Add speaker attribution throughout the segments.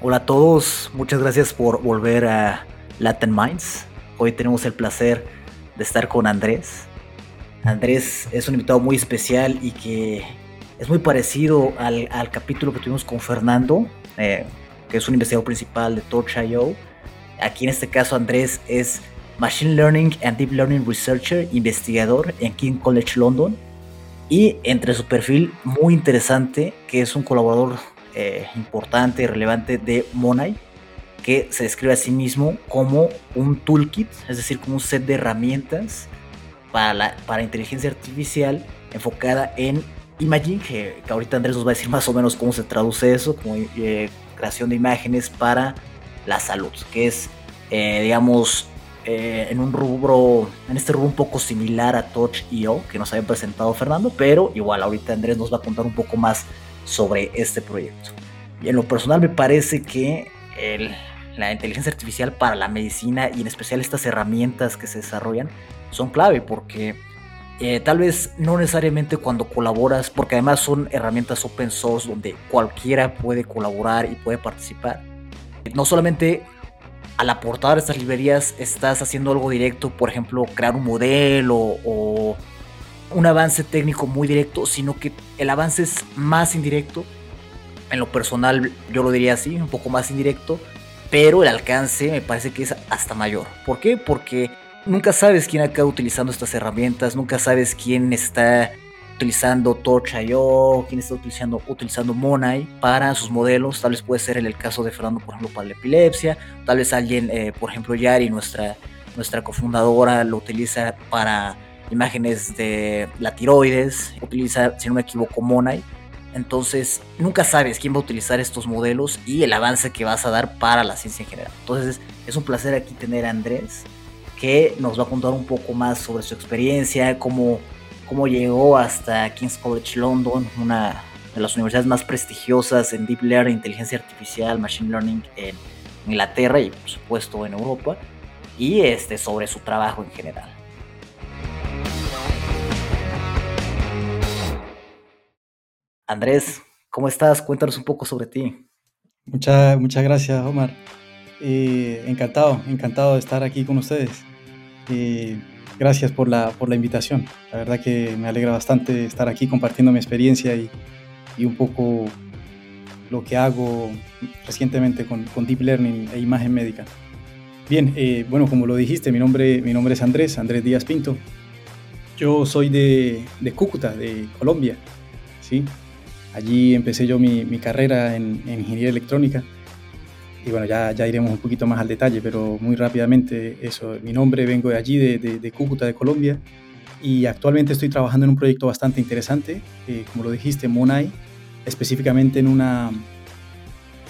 Speaker 1: Hola a todos, muchas gracias por volver a Latin Minds. Hoy tenemos el placer de estar con Andrés. Andrés es un invitado muy especial y que es muy parecido al, capítulo que tuvimos con Fernando, eh, que es un investigador principal de Torch.io. Aquí en este caso Andrés es Machine Learning and Deep Learning Researcher, investigador en King College London. Y entre su perfil muy interesante, que es un colaborador eh, importante y relevante de Monai, que se describe a sí mismo como un toolkit, es decir, como un set de herramientas para, la, para inteligencia artificial enfocada en imaging, que, ahorita Andrés nos va a decir más o menos cómo se traduce eso, como eh, creación de imágenes para la salud, que es, eh, digamos, en un rubro, en este rubro un poco similar a Touch.io que nos había presentado Fernando, pero igual ahorita Andrés nos va a contar un poco más sobre este proyecto. Y en lo personal me parece que el, la inteligencia artificial para la medicina y en especial estas herramientas que se desarrollan son clave porque eh, tal vez no necesariamente cuando colaboras, porque además son herramientas open source donde cualquiera puede colaborar y puede participar. No solamente al aportar estas librerías estás haciendo algo directo, por ejemplo, crear un modelo o un avance técnico muy directo, sino que el avance es más indirecto. En lo personal yo lo diría así, un poco más indirecto, pero el alcance me parece que es hasta mayor. ¿Por qué? Porque nunca sabes quién acaba utilizando estas herramientas, nunca sabes quién está utilizando Torch.io, quién está utilizando, utilizando Monai para sus modelos. Tal vez puede ser en el caso de Fernando, por ejemplo, para la epilepsia. Tal vez alguien, eh, por ejemplo, Yari, nuestra, nuestra cofundadora, lo utiliza para imágenes de la tiroides. Utiliza, si no me equivoco, Monai. Entonces, nunca sabes quién va a utilizar estos modelos y el avance que vas a dar para la ciencia en general. Entonces, es un placer aquí tener a Andrés que nos va a contar un poco más sobre su experiencia, cómo, cómo llegó hasta King's College London, una de las universidades más prestigiosas en Deep Learning, inteligencia artificial, Machine Learning en Inglaterra y por supuesto en Europa, y este, sobre su trabajo en general. Andrés, ¿cómo estás? Cuéntanos un poco sobre ti.
Speaker 2: Muchas, muchas gracias, Omar. Eh, encantado, encantado de estar aquí con ustedes. Eh, gracias por la, por la invitación. La verdad que me alegra bastante estar aquí compartiendo mi experiencia y, y un poco lo que hago recientemente con, con, Deep Learning e imagen médica. Bien, eh, bueno, como lo dijiste, mi nombre, mi nombre es Andrés, Andrés Díaz Pinto. Yo soy de, de Cúcuta, de Colombia. ¿sí? Allí empecé yo mi, mi carrera en, en ingeniería electrónica y bueno, ya, ya iremos un poquito más al detalle, pero muy rápidamente eso, mi nombre, vengo de allí, de, de, Cúcuta, de Colombia, y actualmente estoy trabajando en un proyecto bastante interesante, eh, como lo dijiste, Monai, específicamente en una,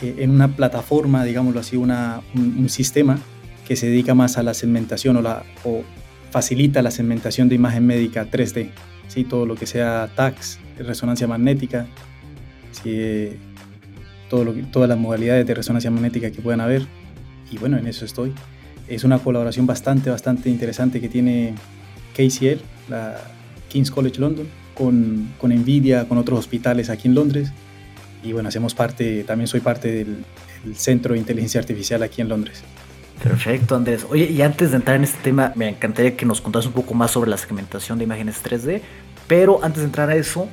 Speaker 2: eh, en una plataforma, digámoslo así, una, un, sistema que se dedica más a la segmentación o, la, o facilita la segmentación de imagen médica 3D, ¿sí? todo lo que sea TACS, resonancia magnética, ¿sí? todo lo todas las modalidades de resonancia magnética que puedan haber. Y bueno, en eso estoy. Es una colaboración bastante, bastante interesante que tiene KCL, la King's College London, con, con Nvidia, con otros hospitales aquí en Londres. Y bueno, hacemos parte, también soy parte del, Centro de Inteligencia Artificial aquí en Londres.
Speaker 1: Perfecto, Andrés. Oye, y antes de entrar en este tema, me encantaría que nos contaras un poco más sobre la segmentación de imágenes 3D. Pero antes de entrar a eso,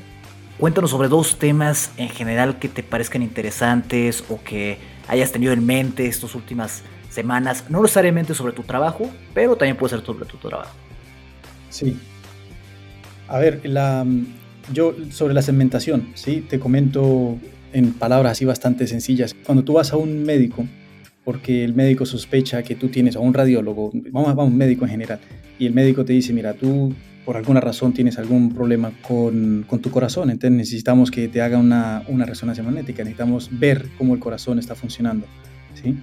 Speaker 1: Cuéntanos sobre dos temas en general que te parezcan interesantes o que hayas tenido en mente estas últimas semanas, no necesariamente sobre tu trabajo, pero también puede ser sobre tu trabajo.
Speaker 2: Sí. A ver, la, yo sobre la segmentación, ¿sí? Te comento en palabras así bastante sencillas. Cuando tú vas a un médico, porque el médico sospecha que tú tienes, a un radiólogo, vamos a un médico en general, y el médico te dice, mira, tú por alguna razón tienes algún problema con, con tu corazón, entonces necesitamos que te haga una, una, resonancia magnética, necesitamos ver cómo el corazón está funcionando. ¿sí?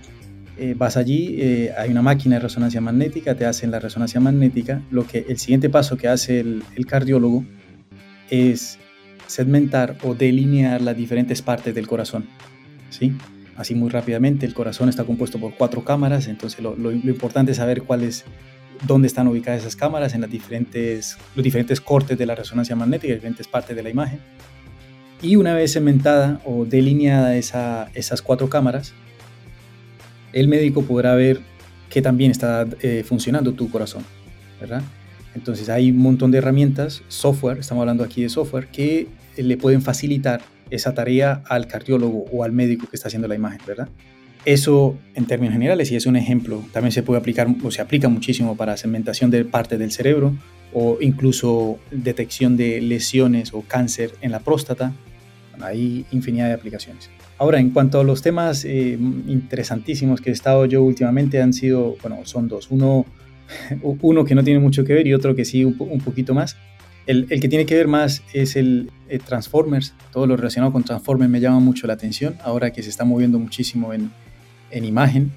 Speaker 2: Eh, vas allí, eh, hay una máquina de resonancia magnética, te hacen la resonancia magnética, lo que el siguiente paso que hace el, el cardiólogo es segmentar o delinear las diferentes partes del corazón. ¿sí? Así muy rápidamente, el corazón está compuesto por cuatro cámaras, entonces lo, importante es saber cuál es dónde están ubicadas esas cámaras en las diferentes, los diferentes cortes de la resonancia magnética, diferentes partes de la imagen. Y una vez segmentada o delineada esa, esas cuatro cámaras, el médico podrá ver que también está eh, funcionando tu corazón, ¿verdad? Entonces hay un montón de herramientas, software, estamos hablando aquí de software, que le pueden facilitar esa tarea al cardiólogo o al médico que está haciendo la imagen, ¿verdad? Eso en términos generales y es un ejemplo. También se puede aplicar o se aplica muchísimo para segmentación de parte del cerebro o incluso detección de lesiones o cáncer en la próstata. hay infinidad de aplicaciones. Ahora, en cuanto a los temas eh, interesantísimos que he estado yo últimamente, han sido, bueno, son dos. Uno, uno que no tiene mucho que ver y otro que sí un, poquito más. El, el, que tiene que ver más es el, Transformers. Todo lo relacionado con Transformers me llama mucho la atención. Ahora que se está moviendo muchísimo en, en imagen.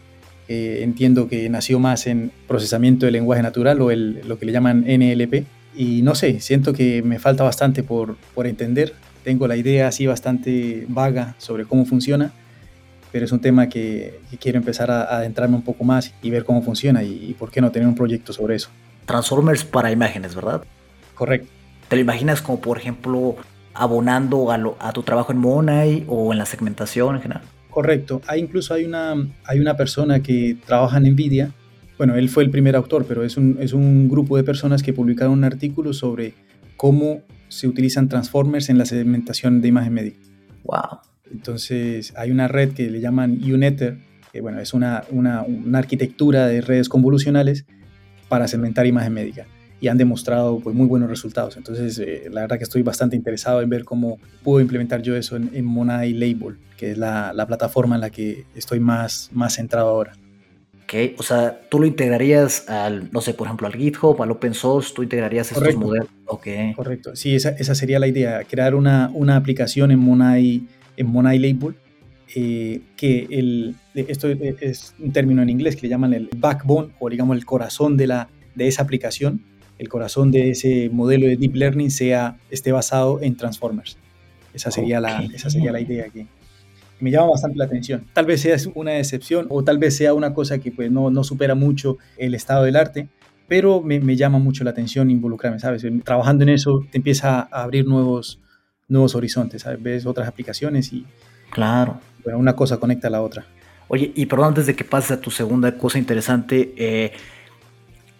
Speaker 2: Eh, entiendo que nació más en procesamiento del lenguaje natural o el, lo que le llaman NLP. Y no sé, siento que me falta bastante por, por entender. Tengo la idea así bastante vaga sobre cómo funciona, pero es un tema que, quiero empezar a, adentrarme un poco más y ver cómo funciona y, y, por qué no tener un proyecto sobre eso.
Speaker 1: Transformers para imágenes, ¿verdad?
Speaker 2: Correcto.
Speaker 1: ¿Te lo imaginas como, por ejemplo, abonando a, a tu trabajo en Monai o en la segmentación en general?
Speaker 2: Correcto. Hay incluso hay una, hay una persona que trabaja en NVIDIA. Bueno, él fue el primer autor, pero es un, es un grupo de personas que publicaron un artículo sobre cómo se utilizan transformers en la segmentación de imagen médica.
Speaker 1: Wow.
Speaker 2: Entonces, hay una red que le llaman UNether, que bueno, es una, una, una arquitectura de redes convolucionales para segmentar imagen médica y han demostrado pues, muy buenos resultados. Entonces, eh, la verdad que estoy bastante interesado en ver cómo puedo implementar yo eso en, en Monai Label, que es la, la, plataforma en la que estoy más, más centrado ahora.
Speaker 1: Ok, o sea, tú lo integrarías al, no sé, por ejemplo, al GitHub, al open source, tú integrarías estos modelos. Okay.
Speaker 2: Correcto, sí, esa, esa, sería la idea, crear una, una aplicación en Monai, en Monai Label, eh, que el, esto es un término en inglés que le llaman el backbone o digamos el corazón de, la, de esa aplicación, el corazón de ese modelo de deep learning sea, esté basado en transformers. Esa sería, la, esa sería la idea aquí. Me llama bastante la atención. Tal vez sea una excepción o tal vez sea una cosa que pues, no, no supera mucho el estado del arte, pero me, me, llama mucho la atención involucrarme, ¿sabes? Trabajando en eso te empieza a abrir nuevos, nuevos horizontes, ¿sabes? Ves otras aplicaciones y...
Speaker 1: Claro.
Speaker 2: Bueno, una cosa conecta a la otra.
Speaker 1: Oye, y perdón, antes de que pases a tu segunda cosa interesante, eh,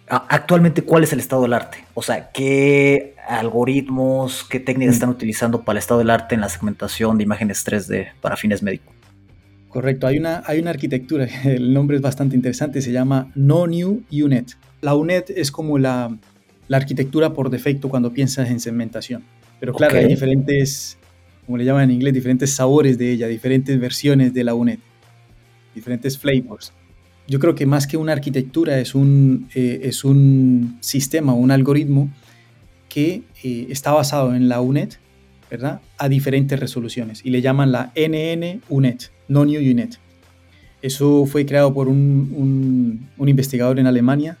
Speaker 1: actualmente cuál es el estado del arte. O sea, qué algoritmos, qué técnicas están utilizando para el estado del arte en la segmentación de imágenes 3D para fines médicos.
Speaker 2: Correcto, hay una, hay una arquitectura, el nombre es bastante interesante, se llama No New UNET. La UNET es como la, la arquitectura por defecto cuando piensas en segmentación. Pero claro, hay diferentes, como le llaman en inglés, diferentes sabores de ella, diferentes versiones de la UNET, diferentes flavors yo creo que más que una arquitectura es un, eh, es un sistema, un algoritmo que eh, está basado en la UNET, ¿verdad? A diferentes resoluciones y le llaman la NN UNET, Non-New UNET. Eso fue creado por un, un, investigador en Alemania,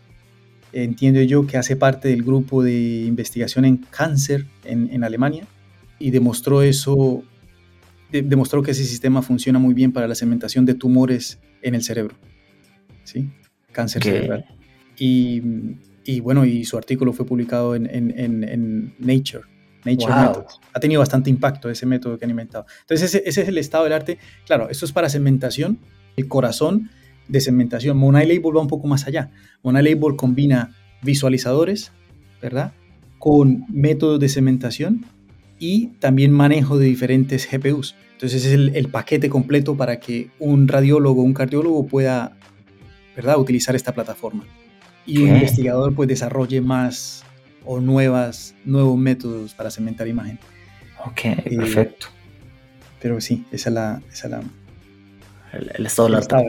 Speaker 2: entiendo yo que hace parte del grupo de investigación en cáncer en, en Alemania y demostró eso, demostró que ese sistema funciona muy bien para la segmentación de tumores en el cerebro. ¿Sí? Cáncer cerebral. Y, y, bueno, y su artículo fue publicado en, en, en, Nature. Nature Methods. Ha tenido bastante impacto ese método que han inventado. Entonces, ese, ese, es el estado del arte. Claro, esto es para segmentación, el corazón de segmentación. Monai Label va un poco más allá. Monai Label combina visualizadores, ¿verdad? Con métodos de segmentación y también manejo de diferentes GPUs. Entonces es el, el, paquete completo para que un radiólogo o un cardiólogo pueda ¿verdad? Utilizar esta plataforma. Y un investigador pues desarrolle más o nuevas, nuevos métodos para segmentar imagen.
Speaker 1: Ok, eh, perfecto.
Speaker 2: Pero sí, esa es la... Esa la
Speaker 1: el, estado del arte.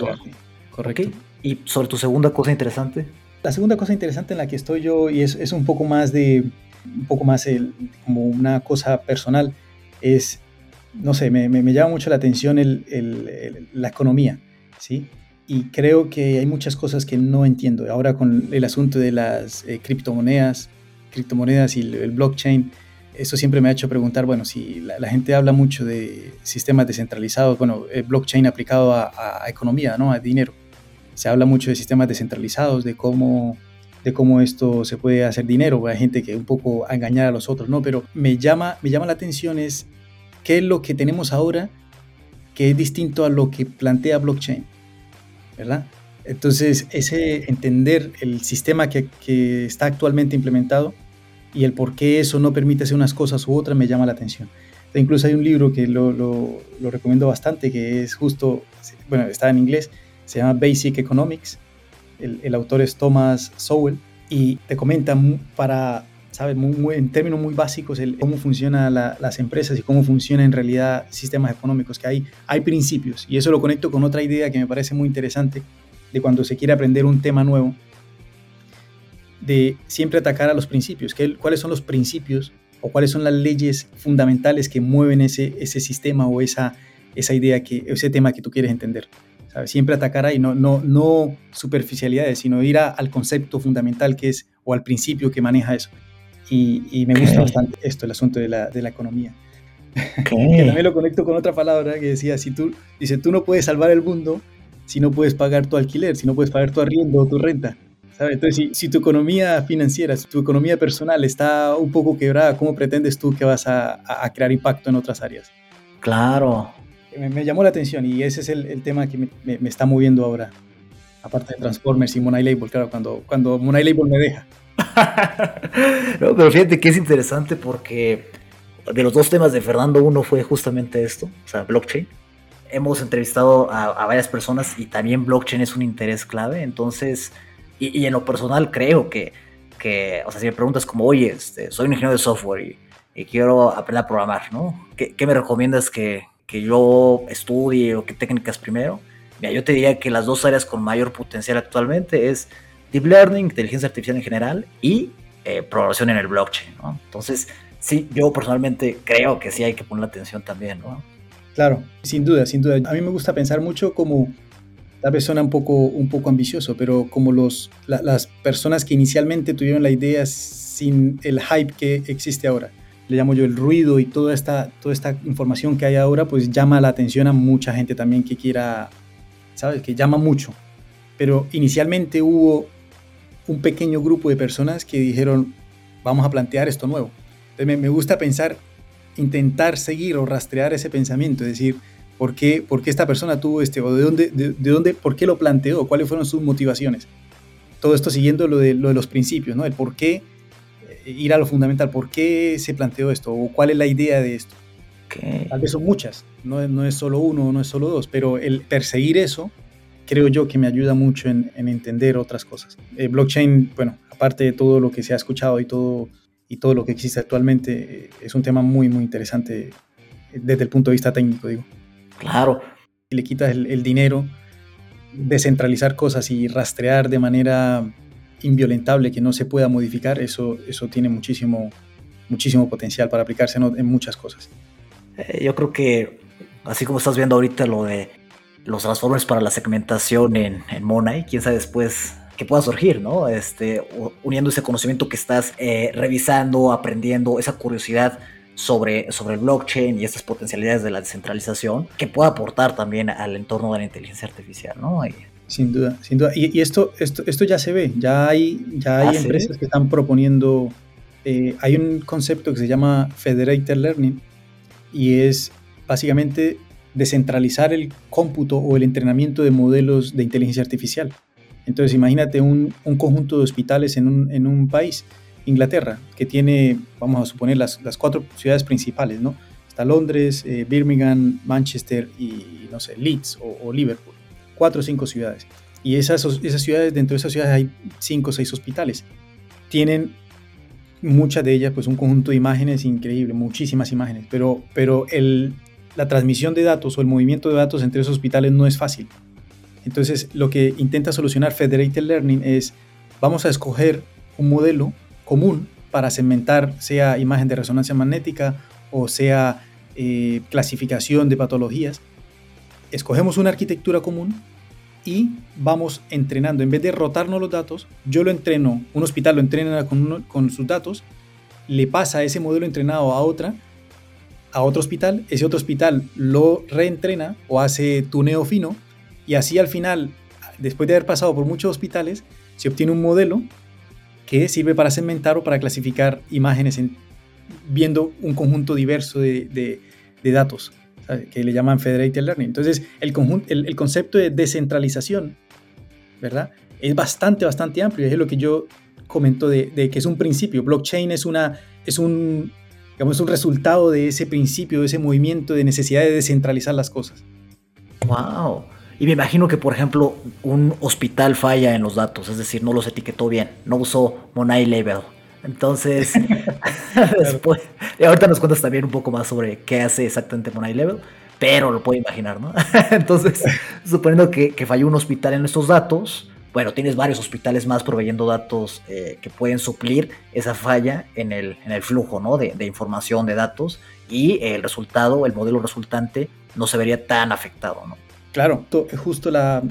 Speaker 1: Correcto. ¿Y sobre tu segunda cosa interesante?
Speaker 2: La segunda cosa interesante en la que estoy yo, y es, es un poco más de, un poco más el, como una cosa personal, es, no sé, me, me, llama mucho la atención el, el, la economía, ¿sí? Y creo que hay muchas cosas que no entiendo. Ahora con el asunto de las eh, criptomonedas, criptomonedas y el, blockchain, eso siempre me ha hecho preguntar, bueno, si la, gente habla mucho de sistemas descentralizados, bueno, el blockchain aplicado a, economía, ¿no? A dinero. Se habla mucho de sistemas descentralizados, de cómo, de cómo esto se puede hacer dinero. Hay gente que un poco a engañar a los otros, ¿no? Pero me llama, me llama la atención es qué es lo que tenemos ahora que es distinto a lo que plantea blockchain ¿verdad? Entonces, ese entender el sistema que, está actualmente implementado y el por qué eso no permite hacer unas cosas u otras me llama la atención. Incluso hay un libro que lo recomiendo bastante, que es justo, bueno, está en inglés, se llama Basic Economics. El, el autor es Thomas Sowell y te comenta para ¿sabes? Muy, en términos muy básicos, el, cómo funcionan las empresas y cómo funcionan en realidad sistemas económicos, que hay, hay principios. Y eso lo conecto con otra idea que me parece muy interesante de cuando se quiere aprender un tema nuevo, de siempre atacar a los principios. ¿Qué, ¿Cuáles son los principios o cuáles son las leyes fundamentales que mueven ese, ese sistema o esa, esa idea, que, ese tema que tú quieres entender? ¿sabes? Siempre atacar ahí, no, no, no superficialidades, sino ir al concepto fundamental que es, o al principio que maneja eso y, me gusta bastante esto, el asunto de la, de la economía. que también lo conecto con otra palabra que decía, si tú, dice, tú no puedes salvar el mundo si no puedes pagar tu alquiler, si no puedes pagar tu arriendo o tu renta. ¿sabes? Entonces, si, si, tu economía financiera, si tu economía personal está un poco quebrada, ¿cómo pretendes tú que vas a, a crear impacto en otras áreas?
Speaker 1: Claro.
Speaker 2: Me, me, llamó la atención y ese es el, el tema que me, me, me, está moviendo ahora. Aparte de Transformers y Money Label, claro, cuando, cuando Money Label me deja.
Speaker 1: no, pero fíjate que es interesante porque de los dos temas de Fernando, uno fue justamente esto, o sea, blockchain. Hemos entrevistado a, varias personas y también blockchain es un interés clave, entonces, y, en lo personal creo que, que, o sea, si me preguntas como, oye, este, soy un ingeniero de software y, quiero aprender a programar, ¿no? ¿Qué, qué me recomiendas que, que, yo estudie o qué técnicas primero? Mira, yo te diría que las dos áreas con mayor potencial actualmente es Deep Learning, inteligencia artificial en general y eh, programación en el blockchain, ¿no? Entonces, sí, yo personalmente creo que sí hay que poner atención también, ¿no?
Speaker 2: Claro, sin duda, sin duda. A mí me gusta pensar mucho como, tal vez suena un poco, un poco ambicioso, pero como los, las personas que inicialmente tuvieron la idea sin el hype que existe ahora. Le llamo yo el ruido y toda esta, toda esta información que hay ahora, pues llama la atención a mucha gente también que quiera, ¿sabes? Que llama mucho. Pero inicialmente hubo un pequeño grupo de personas que dijeron, vamos a plantear esto nuevo. Entonces me, gusta pensar, intentar seguir o rastrear ese pensamiento, es decir, ¿por qué, por qué esta persona tuvo este, o de dónde, de, dónde, por qué lo planteó, cuáles fueron sus motivaciones. Todo esto siguiendo lo de, lo de los principios, ¿no? El por qué eh, ir a lo fundamental, por qué se planteó esto, o cuál es la idea de esto. Tal vez son muchas, no, no es solo uno, no es solo dos, pero el perseguir eso creo yo que me ayuda mucho en, entender otras cosas. Eh, blockchain, bueno, aparte de todo lo que se ha escuchado y todo, y todo lo que existe actualmente, eh, es un tema muy, muy interesante eh, desde el punto de vista técnico, digo.
Speaker 1: Claro.
Speaker 2: Si le quitas el, dinero, descentralizar cosas y rastrear de manera inviolentable que no se pueda modificar, eso, eso tiene muchísimo, muchísimo potencial para aplicarse en, en muchas cosas.
Speaker 1: yo creo que, así como estás viendo ahorita lo de los transformers para la segmentación en, en Monai, quién sabe después que pueda surgir, ¿no? Este, uniendo ese conocimiento que estás eh, revisando, aprendiendo, esa curiosidad sobre, sobre el blockchain y estas potencialidades de la descentralización, que pueda aportar también al entorno de la inteligencia artificial, ¿no?
Speaker 2: sin duda, sin duda. Y, esto, esto, esto ya se ve, ya hay, ya hay ah, empresas que están proponiendo, eh, hay un concepto que se llama Federated Learning y es básicamente descentralizar el cómputo o el entrenamiento de modelos de inteligencia artificial. Entonces imagínate un, conjunto de hospitales en un, país, Inglaterra, que tiene, vamos a suponer, las, cuatro ciudades principales, ¿no? Está Londres, eh, Birmingham, Manchester y, no sé, Leeds o, Liverpool. Cuatro o cinco ciudades. Y esas, esas ciudades, dentro de esas ciudades hay cinco o seis hospitales. Tienen muchas de ellas, pues un conjunto de imágenes increíble, muchísimas imágenes, pero, pero el, la transmisión de datos o el movimiento de datos entre esos hospitales no es fácil. Entonces, lo que intenta solucionar Federated Learning es, vamos a escoger un modelo común para segmentar, sea imagen de resonancia magnética o sea eh, clasificación de patologías. Escogemos una arquitectura común y vamos entrenando. En vez de rotarnos los datos, yo lo entreno, un hospital lo entrena con, con sus datos, le pasa ese modelo entrenado a otra a otro hospital, ese otro hospital lo reentrena o hace tuneo fino y así al final, después de haber pasado por muchos hospitales, se obtiene un modelo que sirve para segmentar o para clasificar imágenes viendo un conjunto diverso de, datos que le llaman Federated Learning. Entonces, el, conjunto, el, concepto de descentralización ¿verdad? Es bastante, bastante amplio. Es lo que yo comento de, que es un principio. Blockchain es, una, es un, digamos, un resultado de ese principio, de ese movimiento de necesidad de descentralizar las cosas.
Speaker 1: ¡Wow! Y me imagino que, por ejemplo, un hospital falla en los datos, es decir, no los etiquetó bien, no usó Monai Label. Entonces, después, y ahorita nos cuentas también un poco más sobre qué hace exactamente Monai Level, pero lo puedo imaginar, ¿no? Entonces, suponiendo que, que, falló un hospital en estos datos, bueno, tienes varios hospitales más proveyendo datos eh, que pueden suplir esa falla en el, en el flujo, ¿no? De, de información, de datos, y el resultado, el modelo resultante, no se vería tan afectado, ¿no?
Speaker 2: Claro, justo la,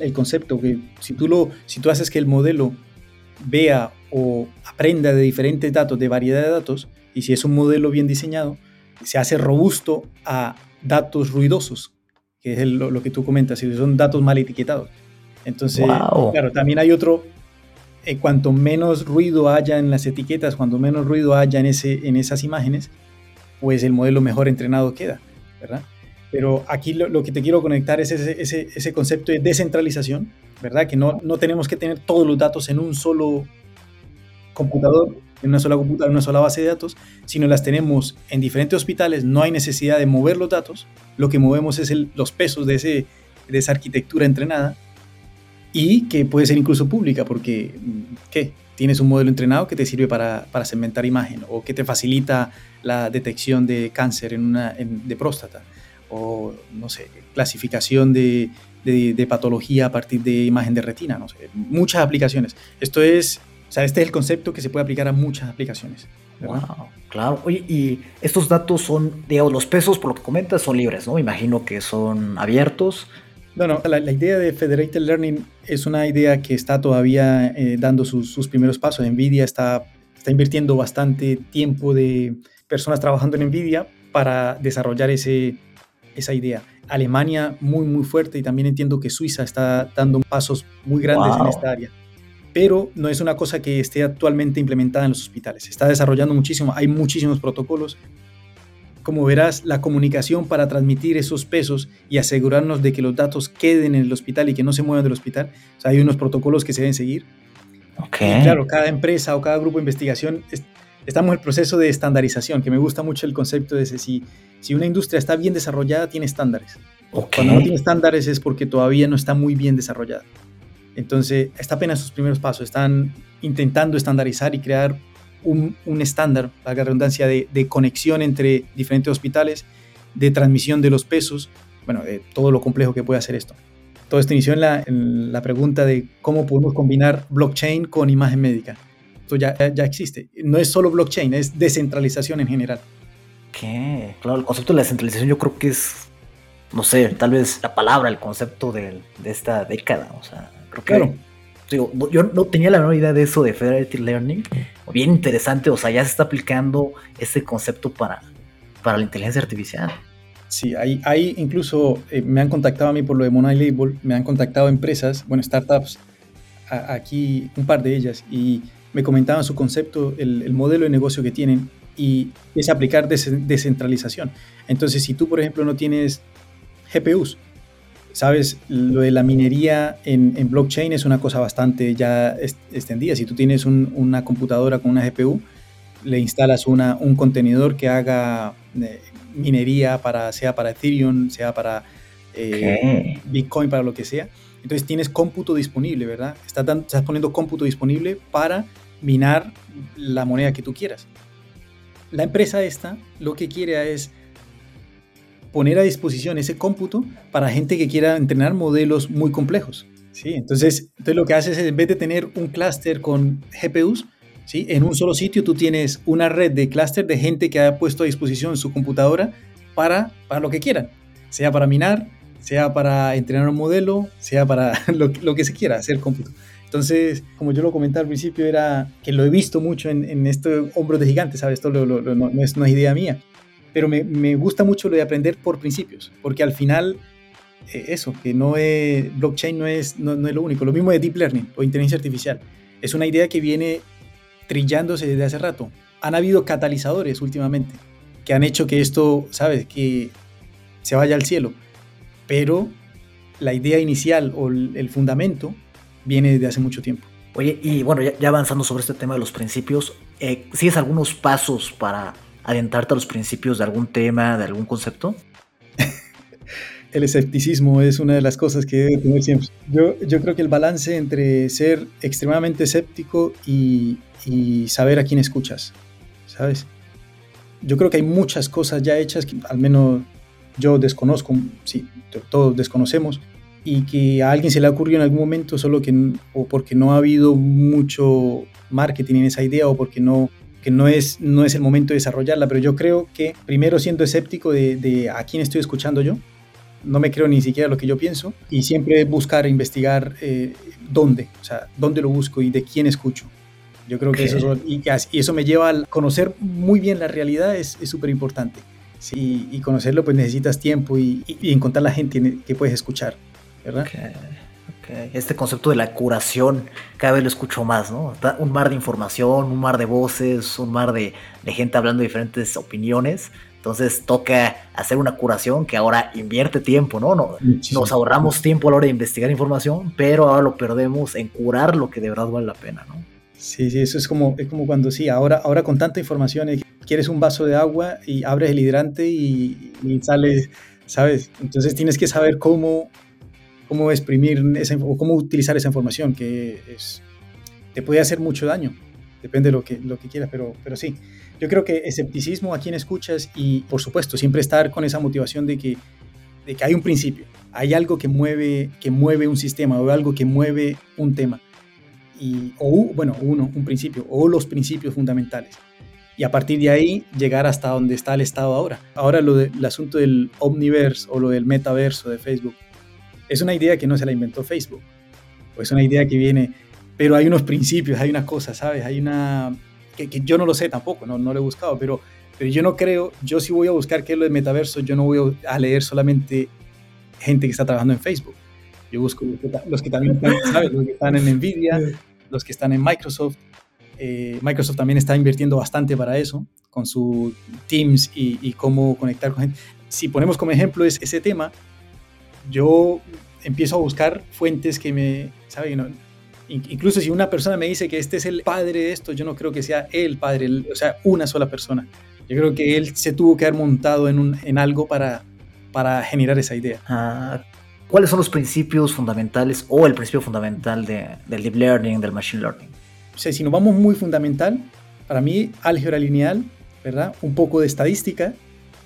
Speaker 2: el concepto que si tú, lo, si tú haces que el modelo vea o aprenda de diferentes datos, de variedad de datos, y si es un modelo bien diseñado, se hace robusto a datos ruidosos, que es lo, que tú comentas, si son datos mal etiquetados. Entonces, claro, también hay otro, eh, cuanto menos ruido haya en las etiquetas, cuanto menos ruido haya en, ese, en esas imágenes, pues el modelo mejor entrenado queda, ¿verdad? Pero aquí lo, que te quiero conectar es ese, ese, ese, concepto de descentralización, ¿verdad? Que no, no tenemos que tener todos los datos en un solo computador, en una sola computadora, en una sola base de datos, sino las tenemos en diferentes hospitales, no hay necesidad de mover los datos, lo que movemos es el, los pesos de, ese, de esa arquitectura entrenada y que puede ser incluso pública, porque ¿qué? Tienes un modelo entrenado que te sirve para, para segmentar imagen o que te facilita la detección de cáncer en una, de próstata o, no sé, clasificación de, de, patología a partir de imagen de retina, no sé, muchas aplicaciones. Esto es, o sea, este es el concepto que se puede aplicar a muchas aplicaciones.
Speaker 1: Wow, claro. Oye, y estos datos son, digamos, los pesos, por lo que comentas, son libres, ¿no? Imagino que son abiertos.
Speaker 2: No, no, la, idea de Federated Learning es una idea que está todavía eh, dando sus, sus, primeros pasos. NVIDIA está, está invirtiendo bastante tiempo de personas trabajando en NVIDIA para desarrollar ese, esa idea. Alemania muy, muy fuerte y también entiendo que Suiza está dando pasos muy grandes en esta área. Pero no es una cosa que esté actualmente implementada en los hospitales. Se está desarrollando muchísimo, hay muchísimos protocolos. Como verás, la comunicación para transmitir esos pesos y asegurarnos de que los datos queden en el hospital y que no se muevan del hospital, hay unos protocolos que se deben seguir. Okay. claro, cada empresa o cada grupo de investigación estamos en el proceso de estandarización, que me gusta mucho el concepto de ese, si, si una industria está bien desarrollada, tiene estándares. Cuando no tiene estándares es porque todavía no está muy bien desarrollada. Entonces, está apenas sus primeros pasos, están intentando estandarizar y crear un, un estándar, la redundancia, de, de, conexión entre diferentes hospitales, de transmisión de los pesos, bueno, de todo lo complejo que puede hacer esto. Todo esto inició en la, en la pregunta de cómo podemos combinar blockchain con imagen médica esto ya, ya existe. No es solo blockchain, es descentralización en general.
Speaker 1: ¿Qué? Claro, el concepto de la descentralización yo creo que es, no sé, tal vez la palabra, el concepto de, de esta década. O sea, creo que... Claro. Digo, yo no tenía la menor idea de eso de Federated Learning. Bien interesante, o sea, ya se está aplicando ese concepto para, para la inteligencia artificial.
Speaker 2: Sí, hay, hay incluso, eh, me han contactado a mí por lo de Monai Label, me han contactado empresas, bueno, startups, aquí un par de ellas, y me comentaban su concepto, el, modelo de negocio que tienen y es aplicar descentralización. Entonces, si tú, por ejemplo, no tienes GPUs, sabes, lo de la minería en, blockchain es una cosa bastante ya extendida. Si tú tienes una computadora con una GPU, le instalas una, un contenedor que haga eh, minería para, sea para Ethereum, sea para eh, Bitcoin, para lo que sea. Entonces tienes cómputo disponible, ¿verdad? Estás, estás poniendo cómputo disponible para minar la moneda que tú quieras. La empresa esta lo que quiere es poner a disposición ese cómputo para gente que quiera entrenar modelos muy complejos. ¿sí? Entonces, entonces lo que haces es, en vez de tener un clúster con GPUs, ¿sí? en un solo sitio tú tienes una red de clúster de gente que ha puesto a disposición su computadora para, para lo que quieran, sea para minar, sea para entrenar un modelo, sea para lo, que se quiera, hacer cómputo. Entonces, como yo lo comentaba al principio, era que lo he visto mucho en, en este hombro de gigante, ¿sabes? Esto no, es una idea mía, pero me, me, gusta mucho lo de aprender por principios, porque al final, eh, eso, que no es, blockchain no es, no, es lo único, lo mismo de deep learning o inteligencia artificial, es una idea que viene trillándose desde hace rato. Han habido catalizadores últimamente que han hecho que esto, ¿sabes? Que se vaya al cielo, pero la idea inicial o el fundamento viene desde hace mucho tiempo.
Speaker 1: Oye, y bueno, ya, avanzando sobre este tema de los principios, eh, ¿sigues algunos pasos para adentrarte a los principios de algún tema, de algún concepto?
Speaker 2: el escepticismo es una de las cosas que debe tener siempre. Yo, yo creo que el balance entre ser extremadamente escéptico y, saber a quién escuchas, ¿sabes? Yo creo que hay muchas cosas ya hechas que al menos yo desconozco, sí, todos desconocemos, y que a alguien se le ha ocurrido en algún momento, solo que o porque no ha habido mucho marketing en esa idea o porque no que no es, no es el momento de desarrollarla, pero yo creo que primero siendo escéptico de, de a quién estoy escuchando yo, no me creo ni siquiera lo que yo pienso y siempre buscar, investigar eh, dónde, o sea, dónde lo busco y de quién escucho. Yo creo que eso, y, eso me lleva a conocer muy bien la realidad es súper importante. Sí, y conocerlo pues necesitas tiempo y, encontrar la gente que puedes escuchar, ¿verdad?
Speaker 1: Este concepto de la curación cada vez lo escucho más, ¿no? Un mar de información, un mar de voces, un mar de, de gente hablando de diferentes opiniones entonces toca hacer una curación que ahora invierte tiempo, ¿no? no nos ahorramos tiempo a la hora de investigar información, pero ahora lo perdemos en curar lo que de verdad vale la pena, ¿no?
Speaker 2: Sí, sí, eso es como, es como cuando sí, ahora, ahora con tanta información, eh, quieres un vaso de agua y abres el hidrante y, sale, ¿sabes? Entonces tienes que saber cómo, cómo exprimir esa, o cómo utilizar esa información, que es, te puede hacer mucho daño, depende de lo que, lo que quieras, pero, pero sí. Yo creo que escepticismo a quien escuchas y, por supuesto, siempre estar con esa motivación de que, de que hay un principio, hay algo que mueve, que mueve un sistema o algo que mueve un tema. Y, o, bueno, uno, un principio, o los principios fundamentales. Y a partir de ahí llegar hasta donde está el Estado ahora. Ahora lo del asunto del omniverse o lo del metaverso de Facebook es una idea que no se la inventó Facebook. O es una idea que viene, pero hay unos principios, hay una cosa, ¿sabes? Hay una, que, yo no lo sé tampoco, no, no lo he buscado, pero, pero yo no creo, yo si voy a buscar qué es lo de metaverso, yo no voy a leer solamente gente que está trabajando en Facebook. Yo busco los que también están, ¿sabes? Los que están en Nvidia, los que están en Microsoft. Eh, Microsoft también está invirtiendo bastante para eso, con su Teams y, y, cómo conectar con gente. Si ponemos como ejemplo ese tema, yo empiezo a buscar fuentes que me, ¿sabes? No, Incluso si una persona me dice que este es el padre de esto, yo no creo que sea el padre, o sea, una sola persona. Yo creo que él se tuvo que haber montado en, un, en algo para, para generar esa idea.
Speaker 1: Ah, ¿Cuáles son los principios fundamentales o el principio fundamental de, del deep learning, del machine learning?
Speaker 2: O sea, si nos vamos muy fundamental, para mí álgebra lineal, ¿verdad? Un poco de estadística,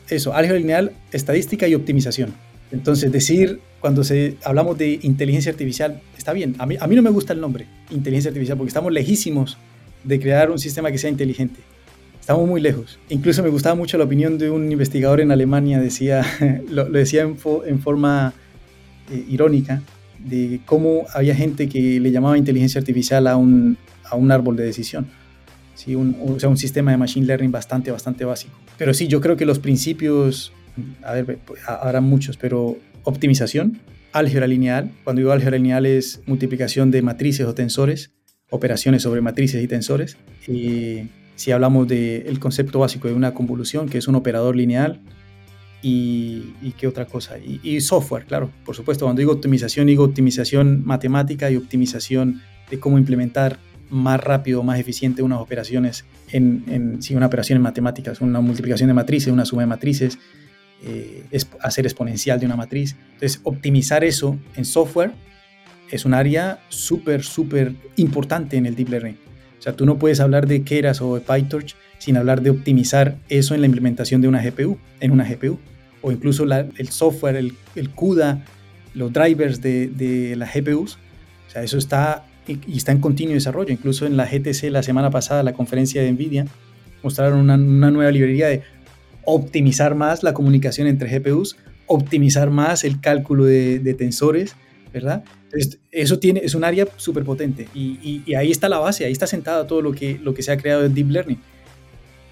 Speaker 2: eso, álgebra lineal, estadística y optimización. Entonces, decir cuando se, hablamos de inteligencia artificial, está bien. A mí, a mí no me gusta el nombre, inteligencia artificial, porque estamos lejísimos de crear un sistema que sea inteligente. Estamos muy lejos. Incluso me gustaba mucho la opinión de un investigador en Alemania, decía, lo, decía en, en forma eh, irónica, de cómo había gente que le llamaba inteligencia artificial a un, a un árbol de decisión. ¿sí? Un, o sea, un sistema de machine learning bastante, bastante básico. Pero sí, yo creo que los principios, a ver, habrá muchos, pero optimización, álgebra lineal. Cuando digo álgebra lineal es multiplicación de matrices o tensores, operaciones sobre matrices y tensores. Y si hablamos del concepto básico de una convolución, que es un operador lineal, y, qué otra cosa. Y, software, claro, por supuesto. Cuando digo optimización, digo optimización matemática y optimización de cómo implementar más rápido, más eficiente unas operaciones en, en sí, una operación en matemáticas, una multiplicación de matrices, una suma de matrices, eh, hacer exponencial de una matriz. Entonces, optimizar eso en software es un área súper, súper importante en el deep learning. O sea, tú no puedes hablar de Keras o de PyTorch sin hablar de optimizar eso en la implementación de una GPU, en una GPU. O incluso el software, el, el, CUDA, los drivers de, de las GPUs. O sea, eso está y está en continuo desarrollo. Incluso en la GTC la semana pasada, la conferencia de NVIDIA, mostraron una, una nueva librería de optimizar más la comunicación entre GPUs, optimizar más el cálculo de, tensores, ¿verdad? Eso tiene, es un área súper potente y, ahí está la base, ahí está sentada todo lo que, lo que se ha creado en Deep Learning.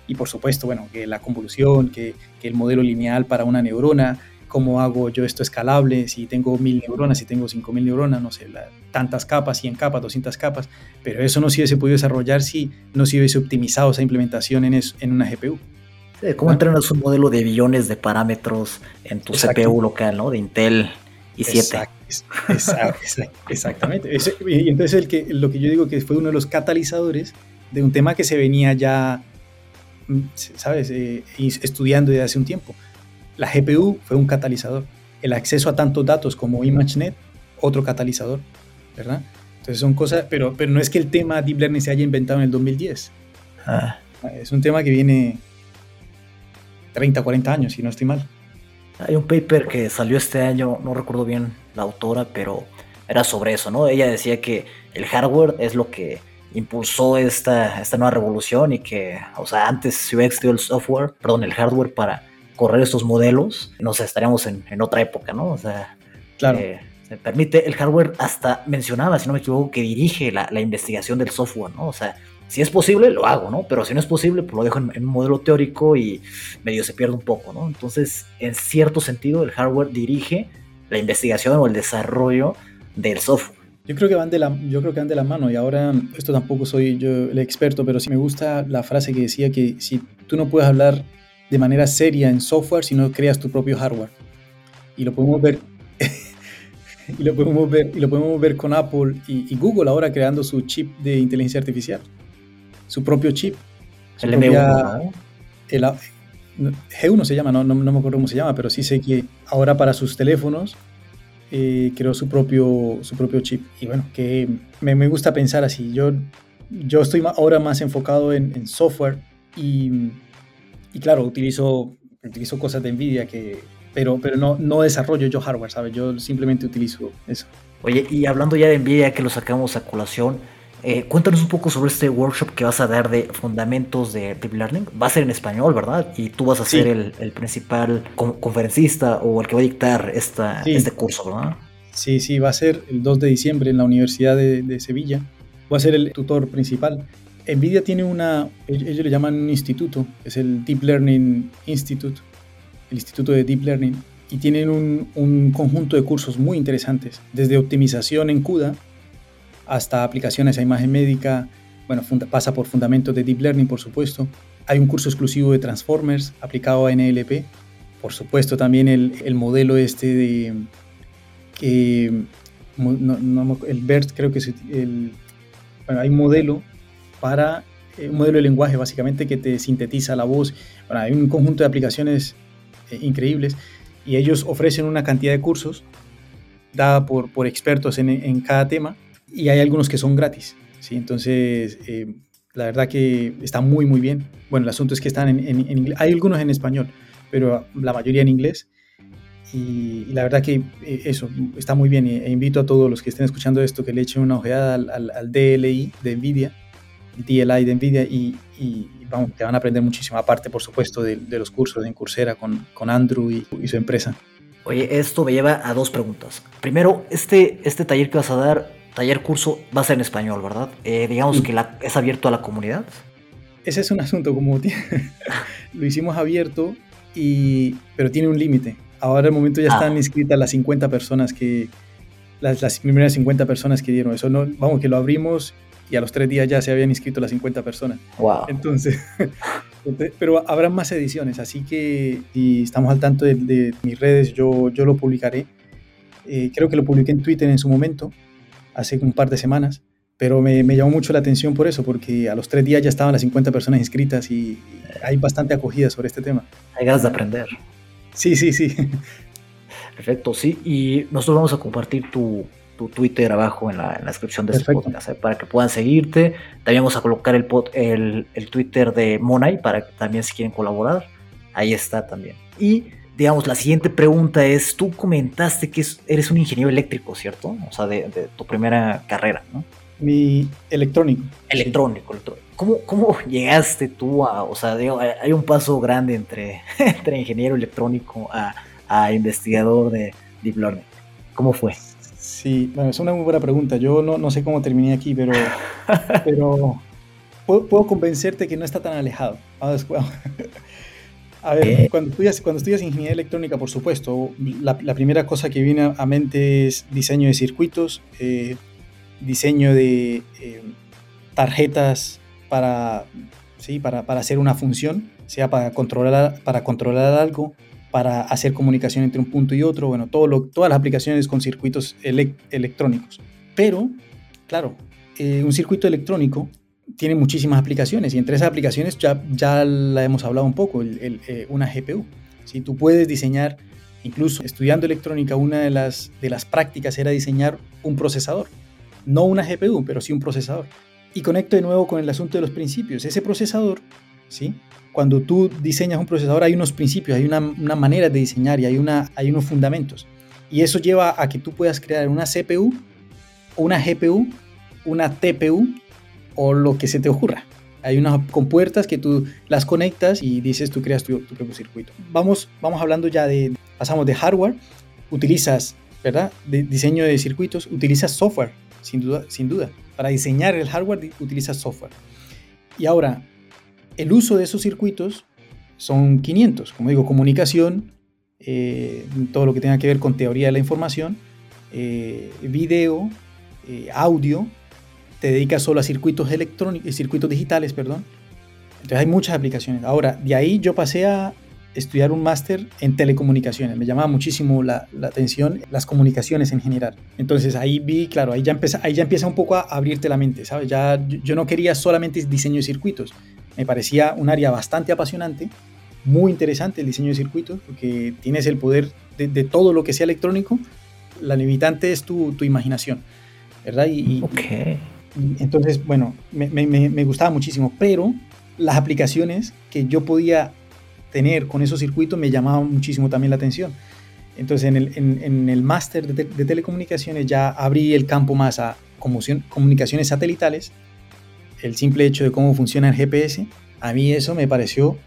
Speaker 2: Y por supuesto, bueno, que la convolución, que, el modelo lineal para una neurona, cómo hago yo esto escalable, si tengo mil neuronas, si tengo cinco mil neuronas, no sé, tantas capas, 100 capas, 200 capas, pero eso no se hubiese podido desarrollar si no se hubiese optimizado esa implementación en, en una GPU.
Speaker 1: ¿Cómo entrenas un modelo de billones de parámetros en tu CPU local, ¿no? De Intel i7.
Speaker 2: exactamente. y entonces el que, lo que yo digo que fue uno de los catalizadores de un tema que se venía ya, mm, ¿sabes?, eh, estudiando desde hace un tiempo. La GPU fue un catalizador. El acceso a tantos datos como ImageNet, otro catalizador, ¿verdad? Entonces son cosas, pero, pero no es que el tema Deep Learning se haya inventado en el 2010. Ah. Es un tema que viene 30, 40 años, si no estoy mal.
Speaker 1: Hay un paper que salió este año, no recuerdo bien la autora, pero era sobre eso, ¿no? Ella decía que el hardware es lo que impulsó esta, esta nueva revolución y que, o sea, antes si hubiera existido el software, perdón, el hardware para correr estos modelos, no sé, estaríamos en, en otra época, ¿no? O sea,
Speaker 2: claro. Eh,
Speaker 1: se permite, el hardware hasta mencionaba, si no me equivoco, que dirige la, investigación del software, ¿no? O sea, si es posible, lo hago, ¿no? Pero si no es posible, pues lo dejo en, un modelo teórico y medio se pierde un poco, ¿no? Entonces, en cierto sentido, el hardware dirige la investigación o el desarrollo del software.
Speaker 2: Yo creo que van de la, yo creo que van de la mano y ahora esto tampoco soy yo el experto, pero sí me gusta la frase que decía que si tú no puedes hablar de manera seria en software si no creas tu propio hardware. Y lo podemos ver y lo podemos ver, y lo podemos ver con Apple y, Google ahora creando su chip de inteligencia artificial, su propio chip.
Speaker 1: el M1,
Speaker 2: el, G1 se llama, no, no, me acuerdo cómo se llama, pero sí sé que ahora para sus teléfonos eh, creó su propio, su propio chip. Y bueno, que me, me, gusta pensar así. Yo, yo estoy ahora más enfocado en, en software y, y, claro, utilizo, utilizo cosas de NVIDIA que, pero, pero no, no desarrollo yo hardware, ¿sabes? Yo simplemente utilizo eso.
Speaker 1: Oye, y hablando ya de NVIDIA, que lo sacamos a colación, eh, cuéntanos un poco sobre este workshop que vas a dar de fundamentos de Deep Learning. Va a ser en español, ¿verdad? Y tú vas a ser el, el, principal conferencista o el que va a dictar esta, este curso, ¿verdad?
Speaker 2: Sí, sí, va a ser el 2 de diciembre en la Universidad de, de Sevilla. Voy a ser el tutor principal. NVIDIA tiene una, ellos le llaman un instituto, es el Deep Learning Institute, el Instituto de Deep Learning, y tienen un, conjunto de cursos muy interesantes, desde optimización en CUDA hasta aplicaciones a imagen médica, bueno, pasa por fundamentos de Deep Learning, por supuesto. Hay un curso exclusivo de Transformers aplicado a NLP. Por supuesto, también el, modelo este de... que el BERT creo que el... Hay un modelo para... Eh, un modelo de lenguaje básicamente que te sintetiza la voz. Hay un conjunto de aplicaciones eh, increíbles y ellos ofrecen una cantidad de cursos dada por, por expertos en, en, cada tema y hay algunos que son gratis. ¿sí? Entonces, eh, la verdad que está muy, muy bien. Bueno, el asunto es que están en, inglés. Hay algunos en español, pero la mayoría en inglés. Y, la verdad que eh, eso está muy bien. E, invito a todos los que estén escuchando esto que le echen una ojeada al, al, al DLI de NVIDIA, DLI de NVIDIA, y, y, vamos, te van a aprender muchísimo, aparte por supuesto de, los cursos en Coursera con, con Andrew y, su empresa.
Speaker 1: Oye, esto me lleva a dos preguntas. Primero, este, este taller que vas a dar, taller curso, va a ser en español, ¿verdad? Eh, digamos que es abierto a la comunidad.
Speaker 2: Ese es un asunto, como lo hicimos abierto, y, pero tiene un límite. Ahora el momento ya ah. están inscritas las 50 personas que, las, las, primeras 50 personas que dieron. Eso no, vamos, que lo abrimos y a los tres días ya se habían inscrito las 50 personas.
Speaker 1: Wow.
Speaker 2: Entonces, pero habrá más ediciones, así que si estamos al tanto de, mis redes, yo, yo lo publicaré. Eh, creo que lo publiqué en Twitter en su momento, hace un par de semanas, pero me, me, llamó mucho la atención por eso, porque a los tres días ya estaban las 50 personas inscritas y hay bastante acogida sobre este tema.
Speaker 1: Hay ganas de aprender.
Speaker 2: Sí, sí, sí.
Speaker 1: Perfecto, sí. Y nosotros vamos a compartir tu, tu Twitter abajo en la, descripción de este podcast, ¿eh? para que puedan seguirte. También vamos a colocar el, el, el, Twitter de Monay para que también si quieren colaborar, ahí está también. Y digamos, la siguiente pregunta es, tú comentaste que eres un ingeniero eléctrico, ¿cierto? O sea, de, tu primera carrera, ¿no?
Speaker 2: Mi electrónico.
Speaker 1: Electrónico, electrónico. ¿Cómo, ¿Cómo, llegaste tú a, o sea, digo, hay un paso grande entre, entre ingeniero electrónico a, a investigador de Deep Learning? ¿Cómo fue?
Speaker 2: Sí, bueno, es una muy buena pregunta. Yo no, no sé cómo terminé aquí, pero, pero puedo, convencerte que no está tan alejado. A ver, cuando estudias, cuando estudias ingeniería electrónica, por supuesto, la, la, primera cosa que viene a mente es diseño de circuitos, eh, diseño de eh, tarjetas para, ¿sí? para, para, hacer una función, sea para controlar, para controlar algo, para hacer comunicación entre un punto y otro, bueno, todo lo, todas las aplicaciones con circuitos electrónicos. Pero, claro, eh, un circuito electrónico tiene muchísimas aplicaciones y entre esas aplicaciones ya, ya la hemos hablado un poco, el, eh, una GPU. Si tú puedes diseñar, incluso estudiando electrónica, una de las, de las prácticas era diseñar un procesador. No una GPU, pero sí un procesador. Y conecto de nuevo con el asunto de los principios. Ese procesador, ¿sí? cuando tú diseñas un procesador hay unos principios, hay una, una manera de diseñar y hay, una, hay unos fundamentos. Y eso lleva a que tú puedas crear una CPU, una GPU, una TPU o lo que se te ocurra. Hay unas compuertas que tú las conectas y dices, tú creas tu, propio circuito. Vamos, vamos hablando ya de, pasamos de hardware, utilizas, ¿verdad? De diseño de circuitos, utilizas software, sin duda, sin duda. Para diseñar el hardware utilizas software. Y ahora, el uso de esos circuitos son 500, como digo, comunicación, eh, todo lo que tenga que ver con teoría de la información, eh, video, eh, audio, te dedicas solo a circuitos electrónicos, circuitos digitales, perdón. Entonces hay muchas aplicaciones. Ahora, de ahí yo pasé a estudiar un máster en telecomunicaciones. Me llamaba muchísimo la, atención las comunicaciones en general. Entonces ahí vi, claro, ahí ya, empieza, ahí ya empieza un poco a abrirte la mente, ¿sabes? Ya yo no quería solamente diseño de circuitos. Me parecía un área bastante apasionante, muy interesante el diseño de circuitos, porque tienes el poder de, todo lo que sea electrónico. La limitante es tu, tu imaginación, ¿verdad? Y,
Speaker 1: okay
Speaker 2: entonces, bueno, me, gustaba muchísimo, pero las aplicaciones que yo podía tener con esos circuitos me llamaban muchísimo también la atención. Entonces, en el, en, máster de, telecomunicaciones ya abrí el campo más a comunicaciones satelitales, el simple hecho de cómo funciona el GPS, a mí eso me pareció,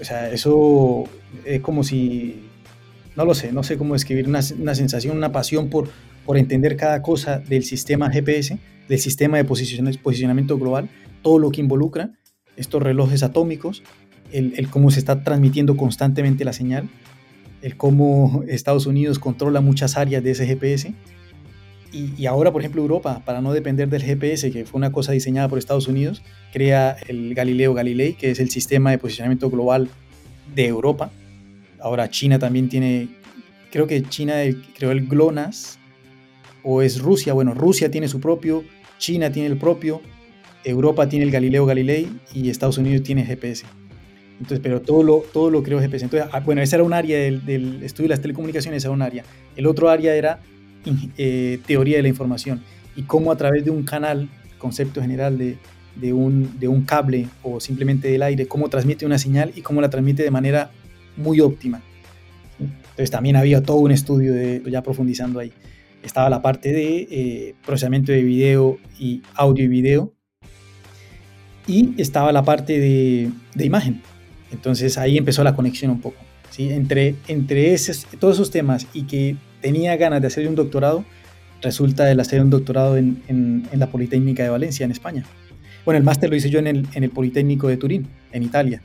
Speaker 2: o sea, eso es como si, no lo sé, no sé cómo escribir, una, una sensación, una pasión por, por entender cada cosa del sistema GPS, del sistema de posicionamiento global, todo lo que involucra estos relojes atómicos, el, cómo se está transmitiendo constantemente la señal, el cómo Estados Unidos controla muchas áreas de ese GPS. Y, y, ahora, por ejemplo, Europa, para no depender del GPS, que fue una cosa diseñada por Estados Unidos, crea el Galileo Galilei, que es el sistema de posicionamiento global de Europa. Ahora China también tiene, creo que China creó el GLONASS, o es Rusia, bueno, Rusia tiene su propio, China tiene el propio, Europa tiene el Galileo Galilei y Estados Unidos tiene GPS. Entonces, pero todo lo, todo lo creó GPS. Entonces, ah, bueno, esa era un área del, estudio de las telecomunicaciones, era un área. El otro área era eh, teoría de la información y cómo a través de un canal, concepto general de, de, un, de un cable o simplemente del aire, cómo transmite una señal y cómo la transmite de manera muy óptima. Entonces también había todo un estudio de, ya profundizando ahí estaba la parte de eh, procesamiento de video y audio y video y estaba la parte de, de imagen. Entonces ahí empezó la conexión un poco. ¿sí? Entre, entre esos, todos esos temas y que tenía ganas de hacer un doctorado, resulta el hacer un doctorado en, en, la Politécnica de Valencia, en España. Bueno, el máster lo hice yo en el, en el Politécnico de Turín, en Italia.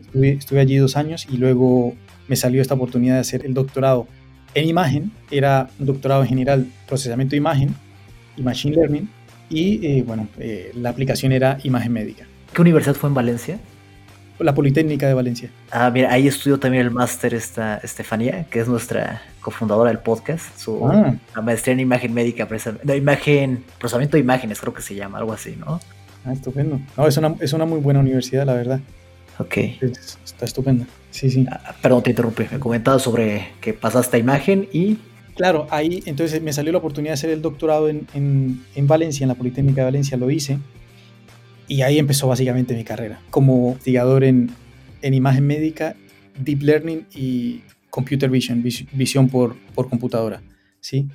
Speaker 2: Estuve, estuve allí dos años y luego me salió esta oportunidad de hacer el doctorado en imagen, era doctorado en general procesamiento de imagen y machine learning, y eh, bueno, eh, la aplicación era imagen médica.
Speaker 1: ¿Qué universidad fue en Valencia?
Speaker 2: La Politécnica de Valencia.
Speaker 1: Ah, mira, ahí estudió también el máster esta Estefanía, que es nuestra cofundadora del podcast, su ah. maestría en imagen médica, de imagen, procesamiento de imágenes, creo que se llama, algo así, ¿no?
Speaker 2: Ah, estupendo. No, es una, es una muy buena universidad, la verdad.
Speaker 1: Ok.
Speaker 2: está estupenda. Sí, sí.
Speaker 1: Ah, perdón, te interrumpí. Me comentabas sobre que pasaste imagen y...
Speaker 2: Claro, ahí entonces me salió la oportunidad de hacer el doctorado en, en, Valencia, en la Politécnica de Valencia, lo hice. Y ahí empezó básicamente mi carrera, como investigador en, en imagen médica, deep learning y computer vision, visión por, por computadora. ¿sí?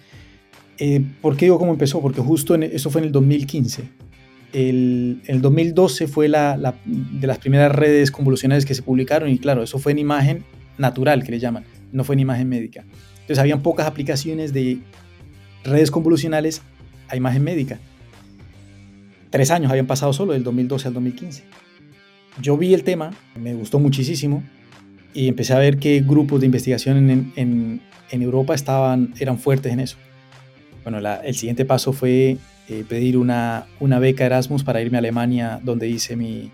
Speaker 2: Eh, ¿Por qué digo cómo empezó? Porque justo en, eso fue en el 2015 el, 2012 fue la, de las primeras redes convolucionales que se publicaron y claro, eso fue en imagen natural que le llaman, no fue en imagen médica. Entonces habían pocas aplicaciones de redes convolucionales a imagen médica. Tres años habían pasado solo, del 2012 al 2015. Yo vi el tema, me gustó muchísimo y empecé a ver que grupos de investigación en, Europa estaban, eran fuertes en eso. Bueno, el siguiente paso fue eh, pedir una, una, beca Erasmus para irme a Alemania, donde hice mi,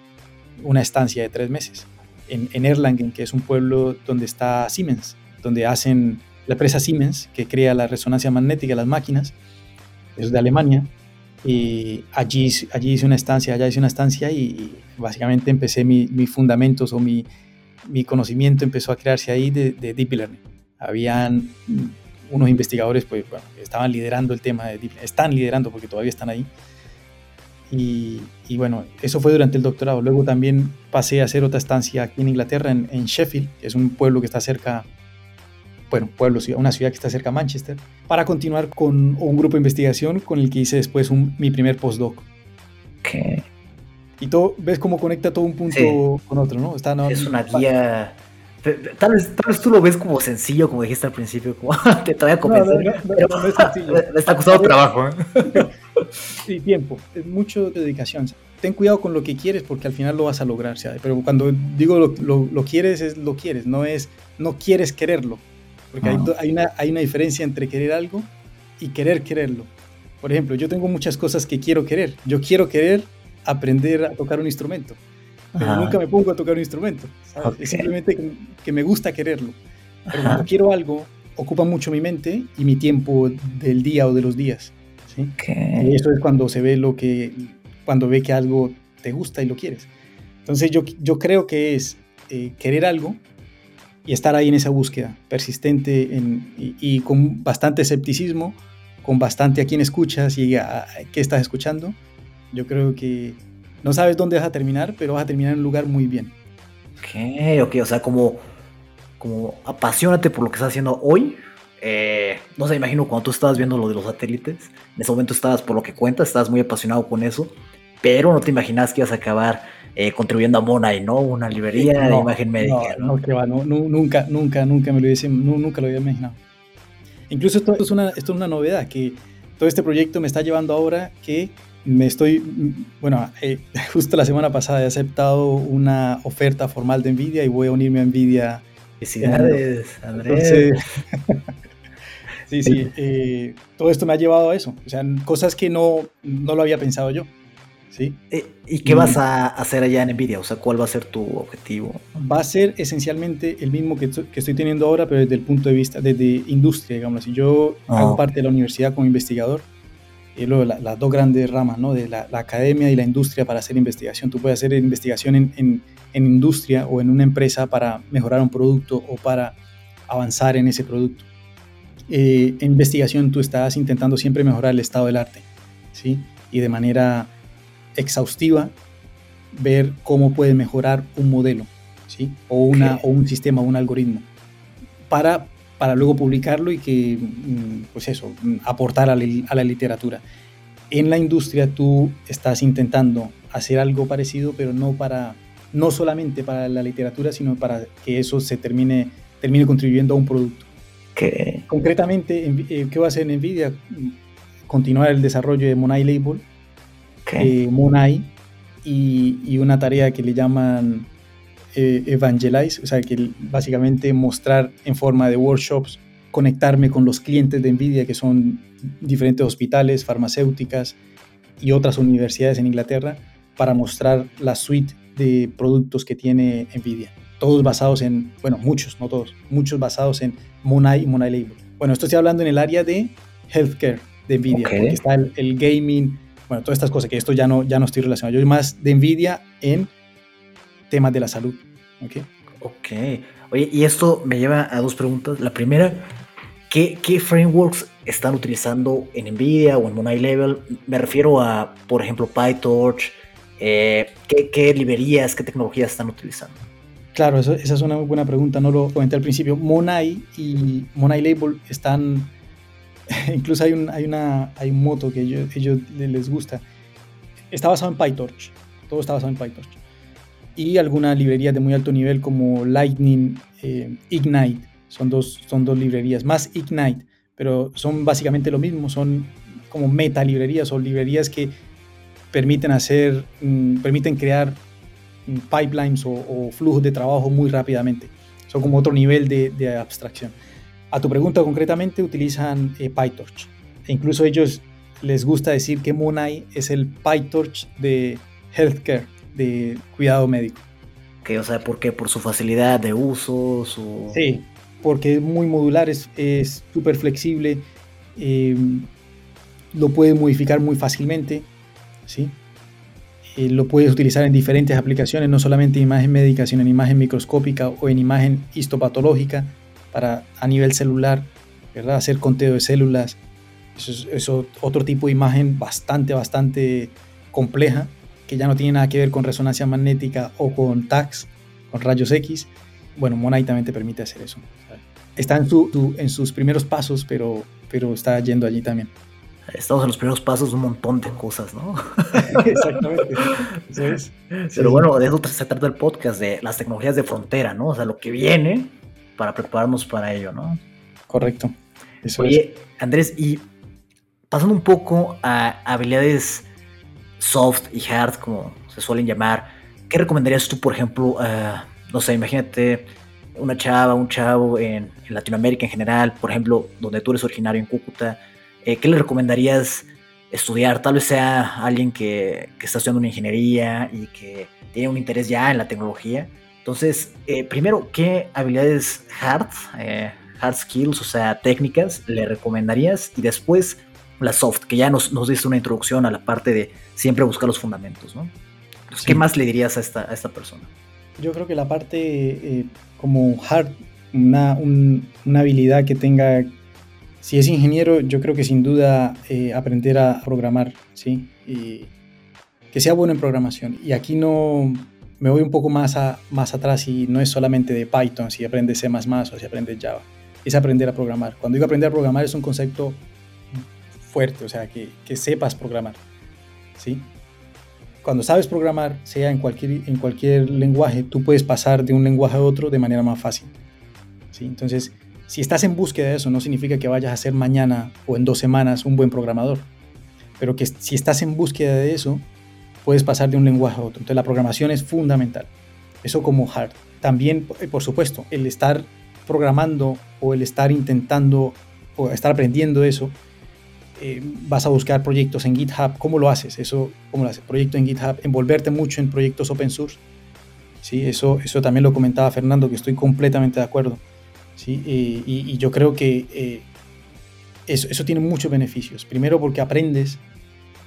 Speaker 2: una estancia de tres meses. en, en Erlangen, que es un pueblo donde está Siemens, donde hacen la empresa Siemens, que crea la resonancia magnética de las máquinas, es de Alemania. Y allí, allí hice una estancia, allá hice una estancia y, básicamente empecé mis mi fundamentos o mi, mi, conocimiento empezó a crearse ahí de, Deep Learning. Habían unos investigadores pues, bueno, estaban liderando el tema de Deep están liderando porque todavía están ahí. Y, y, bueno, eso fue durante el doctorado. Luego también pasé a hacer otra estancia aquí en Inglaterra, en, en Sheffield, que es un pueblo que está cerca bueno, pueblo, una ciudad que está cerca de Manchester, para continuar con un grupo de investigación con el que hice después mi primer postdoc.
Speaker 1: ¿Qué?
Speaker 2: Y todo, ves cómo conecta todo un punto con otro, ¿no?
Speaker 1: Está, es una guía... Tal vez, tal vez, tú lo ves como sencillo, como dijiste al principio, como te, voy a convencer, no, no, no, es sencillo. Me está costando trabajo. ¿eh?
Speaker 2: Sí, tiempo, mucho dedicación. Ten cuidado con lo que quieres porque al final lo vas a lograr, ¿sabes? pero cuando digo lo, lo, lo, quieres, es lo quieres, no es no quieres quererlo. Porque hay, una, hay una diferencia entre querer algo y querer quererlo. Por ejemplo, yo tengo muchas cosas que quiero querer. Yo quiero querer aprender a tocar un instrumento, pero nunca me pongo a tocar un instrumento. Es simplemente que, me gusta quererlo. Pero cuando quiero algo, ocupa mucho mi mente y mi tiempo del día o de los días. ¿sí? Y eso es cuando se ve lo que, cuando ve que algo te gusta y lo quieres. Entonces yo, yo creo que es eh, querer algo y estar ahí en esa búsqueda persistente y, con bastante escepticismo, con bastante a quién escuchas y a, qué estás escuchando, yo creo que no sabes dónde vas a terminar, pero vas a terminar en un lugar muy bien.
Speaker 1: Ok, ok, o sea, como, como apasionate por lo que estás haciendo hoy. Eh, no sé, imagino cuando tú estabas viendo lo de los satélites, en ese momento estabas, por lo que cuentas, estabas muy apasionado con eso, pero no te imaginas que ibas a acabar eh, contribuyendo a Monai, ¿no? Una librería de imagen médica.
Speaker 2: No, que va, nunca, nunca, nunca me lo hubiese, nunca lo había imaginado. Incluso esto es, una, esto es una novedad, que todo este proyecto me está llevando ahora que me estoy, bueno, eh, justo la semana pasada he aceptado una oferta formal de Nvidia y voy a unirme a Nvidia.
Speaker 1: Felicidades, Andrés.
Speaker 2: sí, sí, eh, todo esto me ha llevado a eso, o sea, cosas que no, no lo había pensado yo.
Speaker 1: Eh, ¿Y qué vas a hacer allá en NVIDIA? O sea, ¿cuál va a ser tu objetivo?
Speaker 2: Va a ser esencialmente el mismo que, estoy teniendo ahora, pero desde el punto de vista, desde industria, digamos así. Yo ah. hago parte de la universidad como investigador, y luego las dos grandes ramas, ¿no? De la, academia y la industria para hacer investigación. Tú puedes hacer investigación en, en, industria o en una empresa para mejorar un producto o para avanzar en ese producto. Eh, en investigación tú estás intentando siempre mejorar el estado del arte, ¿sí? Y de manera exhaustiva ver cómo puede mejorar un modelo, ¿sí? O, una, o un sistema, un algoritmo, para, para luego publicarlo y que, mm, pues eso, mm, aportar a la, literatura. En la industria tú estás intentando hacer algo parecido, pero no para no solamente para la literatura, sino para que eso se termine, termine contribuyendo a un producto.
Speaker 1: ¿Qué?
Speaker 2: Concretamente, eh, ¿qué va a hacer NVIDIA? Continuar el desarrollo de Monai Label, eh, Monai y, una tarea que le llaman eh, Evangelize, o sea, que básicamente mostrar en forma de workshops, conectarme con los clientes de NVIDIA, que son diferentes hospitales, farmacéuticas y otras universidades en Inglaterra, para mostrar la suite de productos que tiene NVIDIA. Todos basados en, bueno, muchos, no todos, muchos basados en Monai y Monai Label. Bueno, esto estoy hablando en el área de healthcare de NVIDIA, porque está el gaming, bueno, todas estas cosas, que esto ya no, ya no estoy relacionado. Yo más de Nvidia en temas de la salud. ¿Ok?
Speaker 1: Ok. Oye, y esto me lleva a dos preguntas. La primera, ¿qué, frameworks están utilizando en Nvidia o en Monai Level? Me refiero a, por ejemplo, PyTorch. Eh, ¿qué, ¿qué, librerías, qué tecnologías están utilizando?
Speaker 2: Claro, esa es una muy buena pregunta. No lo comenté al principio. Monai y Monai Label están incluso hay un, hay una, hay un moto que ellos, ellos les gusta. Está basado en PyTorch. Todo está basado en PyTorch. Y algunas librerías de muy alto nivel como Lightning, eh, Ignite. Son dos, son dos librerías. Más Ignite, pero son básicamente lo mismo. Son como meta librerías o librerías que permiten hacer, mm, permiten crear mm, pipelines o, flujos de trabajo muy rápidamente. Son como otro nivel de, de abstracción. A tu pregunta concretamente, utilizan eh, PyTorch. E incluso ellos les gusta decir que Monai es el PyTorch de healthcare, de cuidado médico.
Speaker 1: Que, o sea, ¿por qué? ¿Por su facilidad de uso? Su...
Speaker 2: Sí, porque es muy modular, es súper flexible, eh, lo puedes modificar muy fácilmente, ¿sí? Eh, lo puedes utilizar en diferentes aplicaciones, no solamente en imagen médica, sino en imagen microscópica o en imagen histopatológica para a nivel celular, ¿verdad? Hacer conteo de células. Eso es, otro tipo de imagen bastante, bastante compleja, que ya no tiene nada que ver con resonancia magnética o con TACs, con rayos X. Bueno, Monai también te permite hacer eso. Está en, su, en sus primeros pasos, pero, pero está yendo allí también
Speaker 1: estamos en los primeros pasos de un montón de cosas, ¿no? Exactamente. Pero bueno, de eso se trata el podcast, de las tecnologías de frontera, ¿no? O sea, lo que viene para prepararnos para ello, ¿no?
Speaker 2: Correcto.
Speaker 1: Oye, Andrés, y pasando un poco a habilidades soft y hard, como se suelen llamar, ¿qué recomendarías tú, por ejemplo, no sé, imagínate una chava, un chavo en, Latinoamérica en general, por ejemplo, donde tú eres originario en Cúcuta, eh, ¿qué le recomendarías estudiar? Tal vez sea alguien que, está estudiando una ingeniería y que tiene un interés ya en la tecnología. Entonces, eh, primero, ¿qué habilidades hard, eh, hard skills, o sea, técnicas, le recomendarías? Y después, la soft, que ya nos, nos diste una introducción a la parte de siempre buscar los fundamentos, ¿no? ¿qué más le dirías a esta, a esta persona?
Speaker 2: Yo creo que la parte como hard, una, una habilidad que tenga si es ingeniero, yo creo que sin duda eh, aprender a programar, ¿sí? Y que sea bueno en programación. Y aquí no me voy un poco más, a, más atrás y no es solamente de Python, si aprendes C++ o si aprendes Java. Es aprender a programar. Cuando digo aprender a programar es un concepto fuerte, o sea, que, que sepas programar, ¿sí? Cuando sabes programar, sea en cualquier, en cualquier lenguaje, tú puedes pasar de un lenguaje a otro de manera más fácil, ¿sí? Entonces, si estás en búsqueda de eso, no significa que vayas a ser mañana o en dos semanas un buen programador, pero que si estás en búsqueda de eso, puedes pasar de un lenguaje a otro. Entonces la programación es fundamental. Eso como hard. También, eh, por supuesto, el estar programando o el estar intentando o estar aprendiendo eso, eh, vas a buscar proyectos en GitHub. ¿Cómo lo haces? Eso, ¿cómo lo haces? Proyecto en GitHub, envolverte mucho en proyectos open source. Sí, eso, eso también lo comentaba Fernando, que estoy completamente de acuerdo. ¿sí? y, yo creo que eh, eso, eso, tiene muchos beneficios. Primero porque aprendes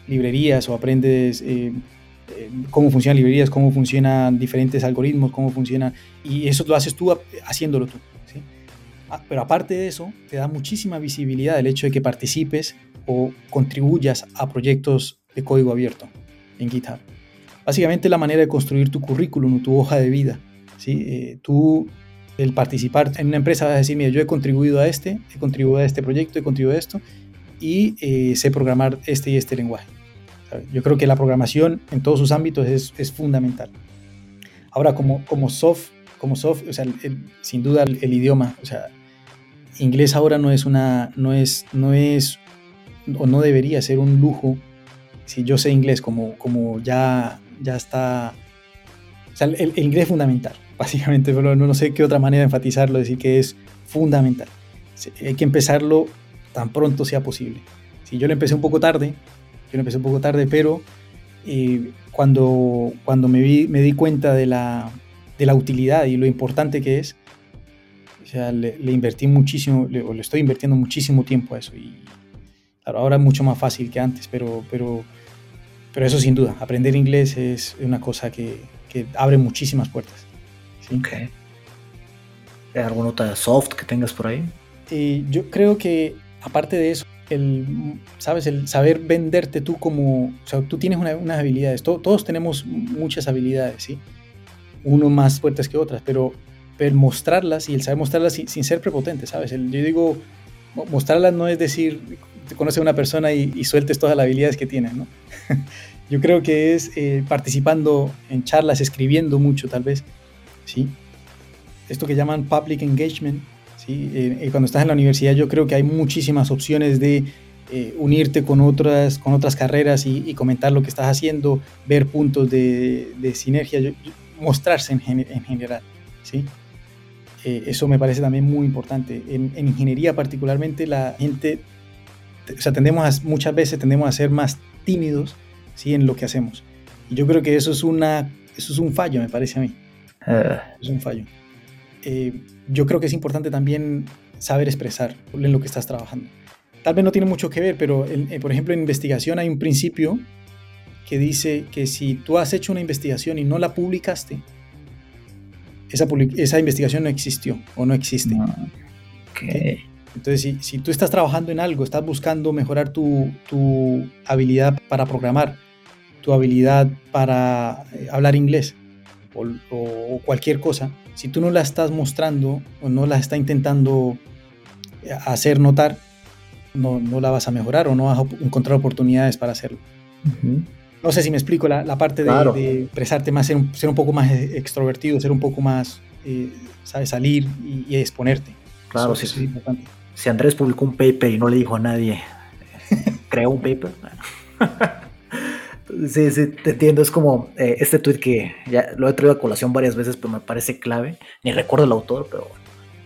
Speaker 2: librerías o aprendes eh, eh, cómo funcionan librerías, cómo funcionan diferentes algoritmos, cómo funciona, y eso lo haces tú haciéndolo tú. ¿sí? Ah, pero aparte de eso, te da muchísima visibilidad el hecho de que participes o contribuyas a proyectos de código abierto en GitHub. Básicamente la manera de construir tu currículum o tu hoja de vida. ¿sí? tú el participar en una empresa, vas a decir, mira, yo he contribuido a este, he contribuido a este proyecto, he contribuido a esto, y eh, sé programar este y este lenguaje. Yo creo que la programación en todos sus ámbitos es, es fundamental. Ahora, como, como soft, como soft, o sea, sin duda el, idioma, o sea, inglés ahora no es una, no es, no es, o no debería ser un lujo. Si yo sé inglés, como, como ya, ya está, o sea, el, el inglés es fundamental básicamente, pero no sé qué otra manera de enfatizarlo, decir que es fundamental. Hay que empezarlo tan pronto sea posible. Si yo lo empecé un poco tarde, yo lo empecé un poco tarde, pero eh, cuando, cuando me, vi, me di cuenta de la, de la utilidad y lo importante que es, o sea, le, invertí muchísimo, o le estoy invirtiendo muchísimo tiempo a eso. Claro, ahora es mucho más fácil que antes, pero, pero, pero eso sin duda, aprender inglés es una cosa que, que abre muchísimas puertas.
Speaker 1: Ok. ¿Alguna otra soft que tengas por ahí?
Speaker 2: yo creo que, aparte de eso, el, ¿sabes? el saber venderte tú como, o sea, tú tienes unas habilidades, todos tenemos muchas habilidades, ¿sí? Uno más fuertes que otras, pero, pero mostrarlas y el saber mostrarlas sin, ser prepotente, ¿sabes? yo digo, mostrarlas no es decir, te conoces a una persona y, sueltes todas las habilidades que tienes, ¿no? yo creo que es eh, participando en charlas, escribiendo mucho tal vez, ¿sí? Esto que llaman public engagement, ¿sí? Eh, eh, cuando estás en la universidad yo creo que hay muchísimas opciones de eh, unirte con otras, con otras carreras y, comentar lo que estás haciendo, ver puntos de, sinergia, mostrarse en, general, ¿sí? Eso me parece también muy importante. En, ingeniería particularmente la gente, o sea, tendemos muchas veces tendemos a ser más tímidos, ¿sí? En lo que hacemos. Y yo creo que eso es, una, eso es un fallo, me parece a mí. Ah. Es un fallo. Eh, yo creo que es importante también saber expresar en lo que estás trabajando. Tal vez no tiene mucho que ver, pero eh, por ejemplo en investigación hay un principio que dice que si tú has hecho una investigación y no la publicaste, esa, esa investigación no existió o no existe. Ah, Entonces, si, si, tú estás trabajando en algo, estás buscando mejorar tu, tu habilidad para programar, tu habilidad para eh, hablar inglés o, o, cualquier cosa, si tú no la estás mostrando o no la estás intentando eh, hacer notar, no, no la vas a mejorar o no vas a encontrar oportunidades para hacerlo. No sé si me explico la, la parte de, expresarte más, ser un, ser un, poco más extrovertido, ser un poco más, eh, ¿sabes? Salir y, exponerte.
Speaker 1: Claro, sí, sí. Si Andrés publicó un paper y no le dijo a nadie, creó un paper. sí, sí, te entiendo. Es como eh, este tweet que ya lo he traído a colación varias veces, pero me parece clave. Ni recuerdo el autor, pero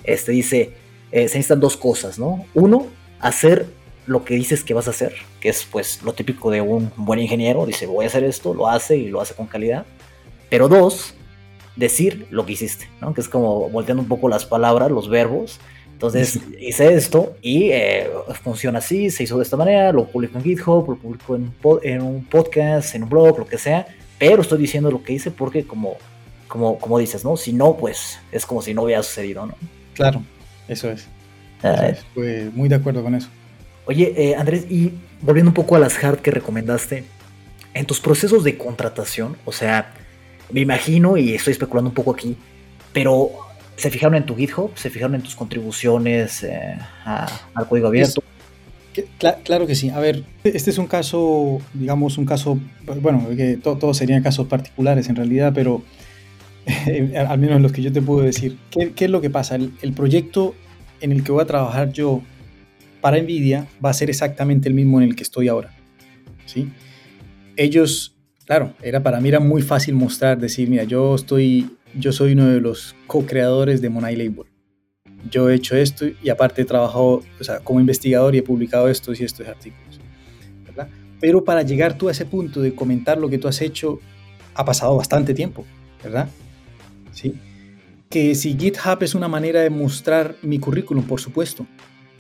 Speaker 1: este dice: eh, se necesitan dos cosas, ¿no? Uno, hacer lo que dices que vas a hacer, que es pues lo típico de un buen ingeniero, dice voy a hacer esto, lo hace y lo hace con calidad. Pero dos, decir lo que hiciste, ¿no? Que es como volteando un poco las palabras, los verbos. Entonces hice esto y eh, funciona así, se hizo de esta manera, lo publico en GitHub, lo publico en, en, un podcast, en un blog, lo que sea, pero estoy diciendo lo que hice porque como, como, como dices, ¿no? Si no, pues es como si no hubiera sucedido, ¿no?
Speaker 2: Claro, eso es. Ah, pues, muy de acuerdo con eso.
Speaker 1: Oye, eh, Andrés, y volviendo un poco a las hard que recomendaste, en tus procesos de contratación, o sea, me imagino, y estoy especulando un poco aquí, pero ¿se fijaron en tu GitHub? ¿Se fijaron en tus contribuciones eh, al código abierto?
Speaker 2: claro que sí. A ver, este es un caso, digamos, un caso, bueno, que todos serían casos particulares en realidad, pero al menos los que yo te puedo decir. ¿Qué, es lo que pasa? el, proyecto en el que voy a trabajar yo para Nvidia va a ser exactamente el mismo en el que estoy ahora. ¿sí? Ellos, claro, era para mí era muy fácil mostrar, decir, mira, yo estoy, yo soy uno de los co-creadores de Monai Label. Yo he hecho esto y aparte he trabajado o sea, como investigador y he publicado estos y estos artículos. ¿verdad? Pero para llegar tú a ese punto de comentar lo que tú has hecho, ha pasado bastante tiempo, ¿verdad? Sí. Que si GitHub es una manera de mostrar mi currículum, por supuesto,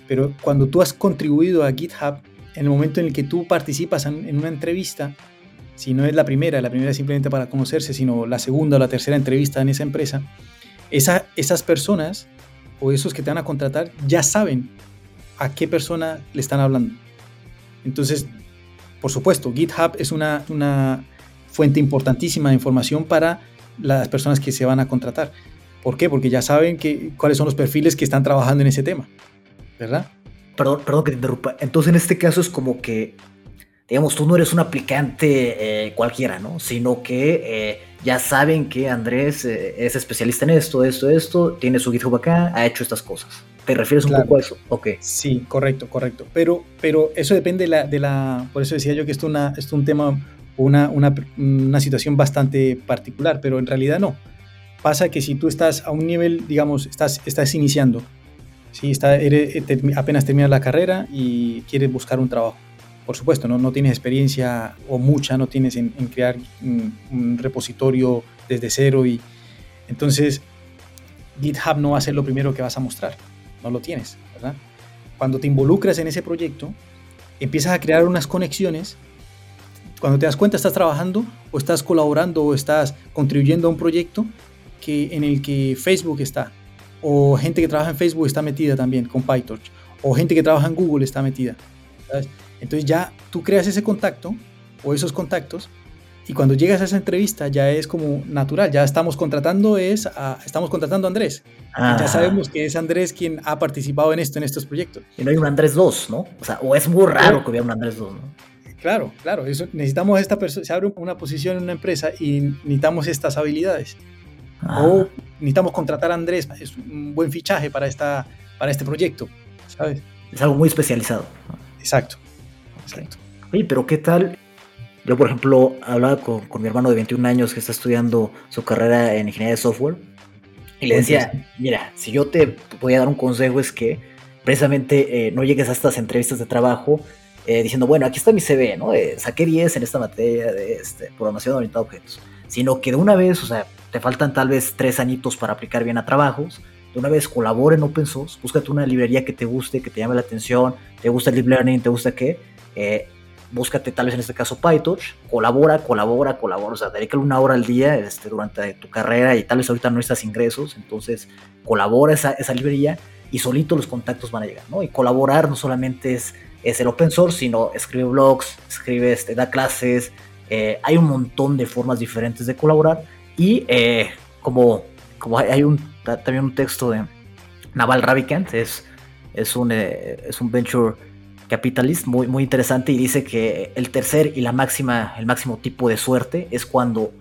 Speaker 2: pero cuando tú has contribuido a GitHub, en el momento en el que tú participas en, una entrevista, si no es la primera, la primera simplemente para conocerse, sino la segunda o la tercera entrevista en esa empresa, esa, esas personas o esos que te van a contratar ya saben a qué persona le están hablando. Entonces, por supuesto, GitHub es una, una fuente importantísima de información para las personas que se van a contratar. ¿Por qué? Porque ya saben que, cuáles son los perfiles que están trabajando en ese tema. ¿Verdad?
Speaker 1: Perdón, perdón que te interrumpa. Entonces, en este caso es como que, digamos, tú no eres un aplicante eh, cualquiera, ¿no? Sino que eh, ya saben que Andrés eh, es especialista en esto, esto, esto, tiene su GitHub acá, ha hecho estas cosas. ¿Te refieres un poco a eso? Ok.
Speaker 2: Sí, correcto, correcto. Pero, pero eso depende de la, de la, por eso decía yo que esto, una, esto es un tema, una, una, una situación bastante particular, pero en realidad no. Pasa que si tú estás a un nivel, digamos, estás, estás iniciando Sí, está, eh, apenas terminas la carrera y quieres buscar un trabajo. Por supuesto, no, no tienes experiencia o mucha, no tienes en, crear un, repositorio desde cero y entonces GitHub no va a ser lo primero que vas a mostrar, no lo tienes, ¿verdad? Cuando te involucras en ese proyecto, empiezas a crear unas conexiones. Cuando te das cuenta estás trabajando o estás colaborando o estás contribuyendo a un proyecto que, en el que Facebook está, o gente que trabaja en Facebook está metida también con PyTorch, o gente que trabaja en Google está metida. Entonces ya tú creas ese contacto o esos contactos y cuando llegas a esa entrevista ya es como natural, ya estamos contratando es estamos contratando a Andrés. Ya sabemos que es Andrés quien ha participado en esto, en estos proyectos.
Speaker 1: Y no hay un Andrés 2, ¿no? O sea, o es muy raro que hubiera un Andrés 2, ¿no?
Speaker 2: Claro, claro, eso, necesitamos esta persona, se abre una posición en una empresa y necesitamos estas habilidades. Ah. O necesitamos contratar a Andrés, es un buen fichaje para, esta, para este proyecto, ¿sabes?
Speaker 1: Es algo muy especializado.
Speaker 2: Exacto, exacto.
Speaker 1: Oye, pero ¿qué tal? Yo, por ejemplo, hablaba con, con, mi hermano de 21 años que está estudiando su carrera en ingeniería de software y le decía, mira, si yo te voy a dar un consejo es que precisamente eh, no llegues a estas entrevistas de trabajo eh, diciendo, bueno, aquí está mi CV, ¿no? saqué 10 en esta materia de este, programación orientada a objetos sino que de una vez, o sea, te faltan tal vez tres añitos para aplicar bien a trabajos, de una vez colabora en open source, búscate una librería que te guste, que te llame la atención, te gusta el deep learning, te gusta qué, eh, búscate tal vez en este caso PyTorch, colabora, colabora, colabora, o sea, dedícale una hora al día este, durante tu carrera y tal vez ahorita no estás ingresos, entonces colabora esa, librería y solito los contactos van a llegar, ¿no? Y colaborar no solamente es, es el open source, sino escribe blogs, escribe, este, da clases, eh, hay un montón de formas diferentes de colaborar y eh, como, como hay un, también un texto de Naval Ravikant, es, es, un, eh, es un venture capitalist muy, muy interesante y dice que el tercer y la máxima, el máximo tipo de suerte es cuando,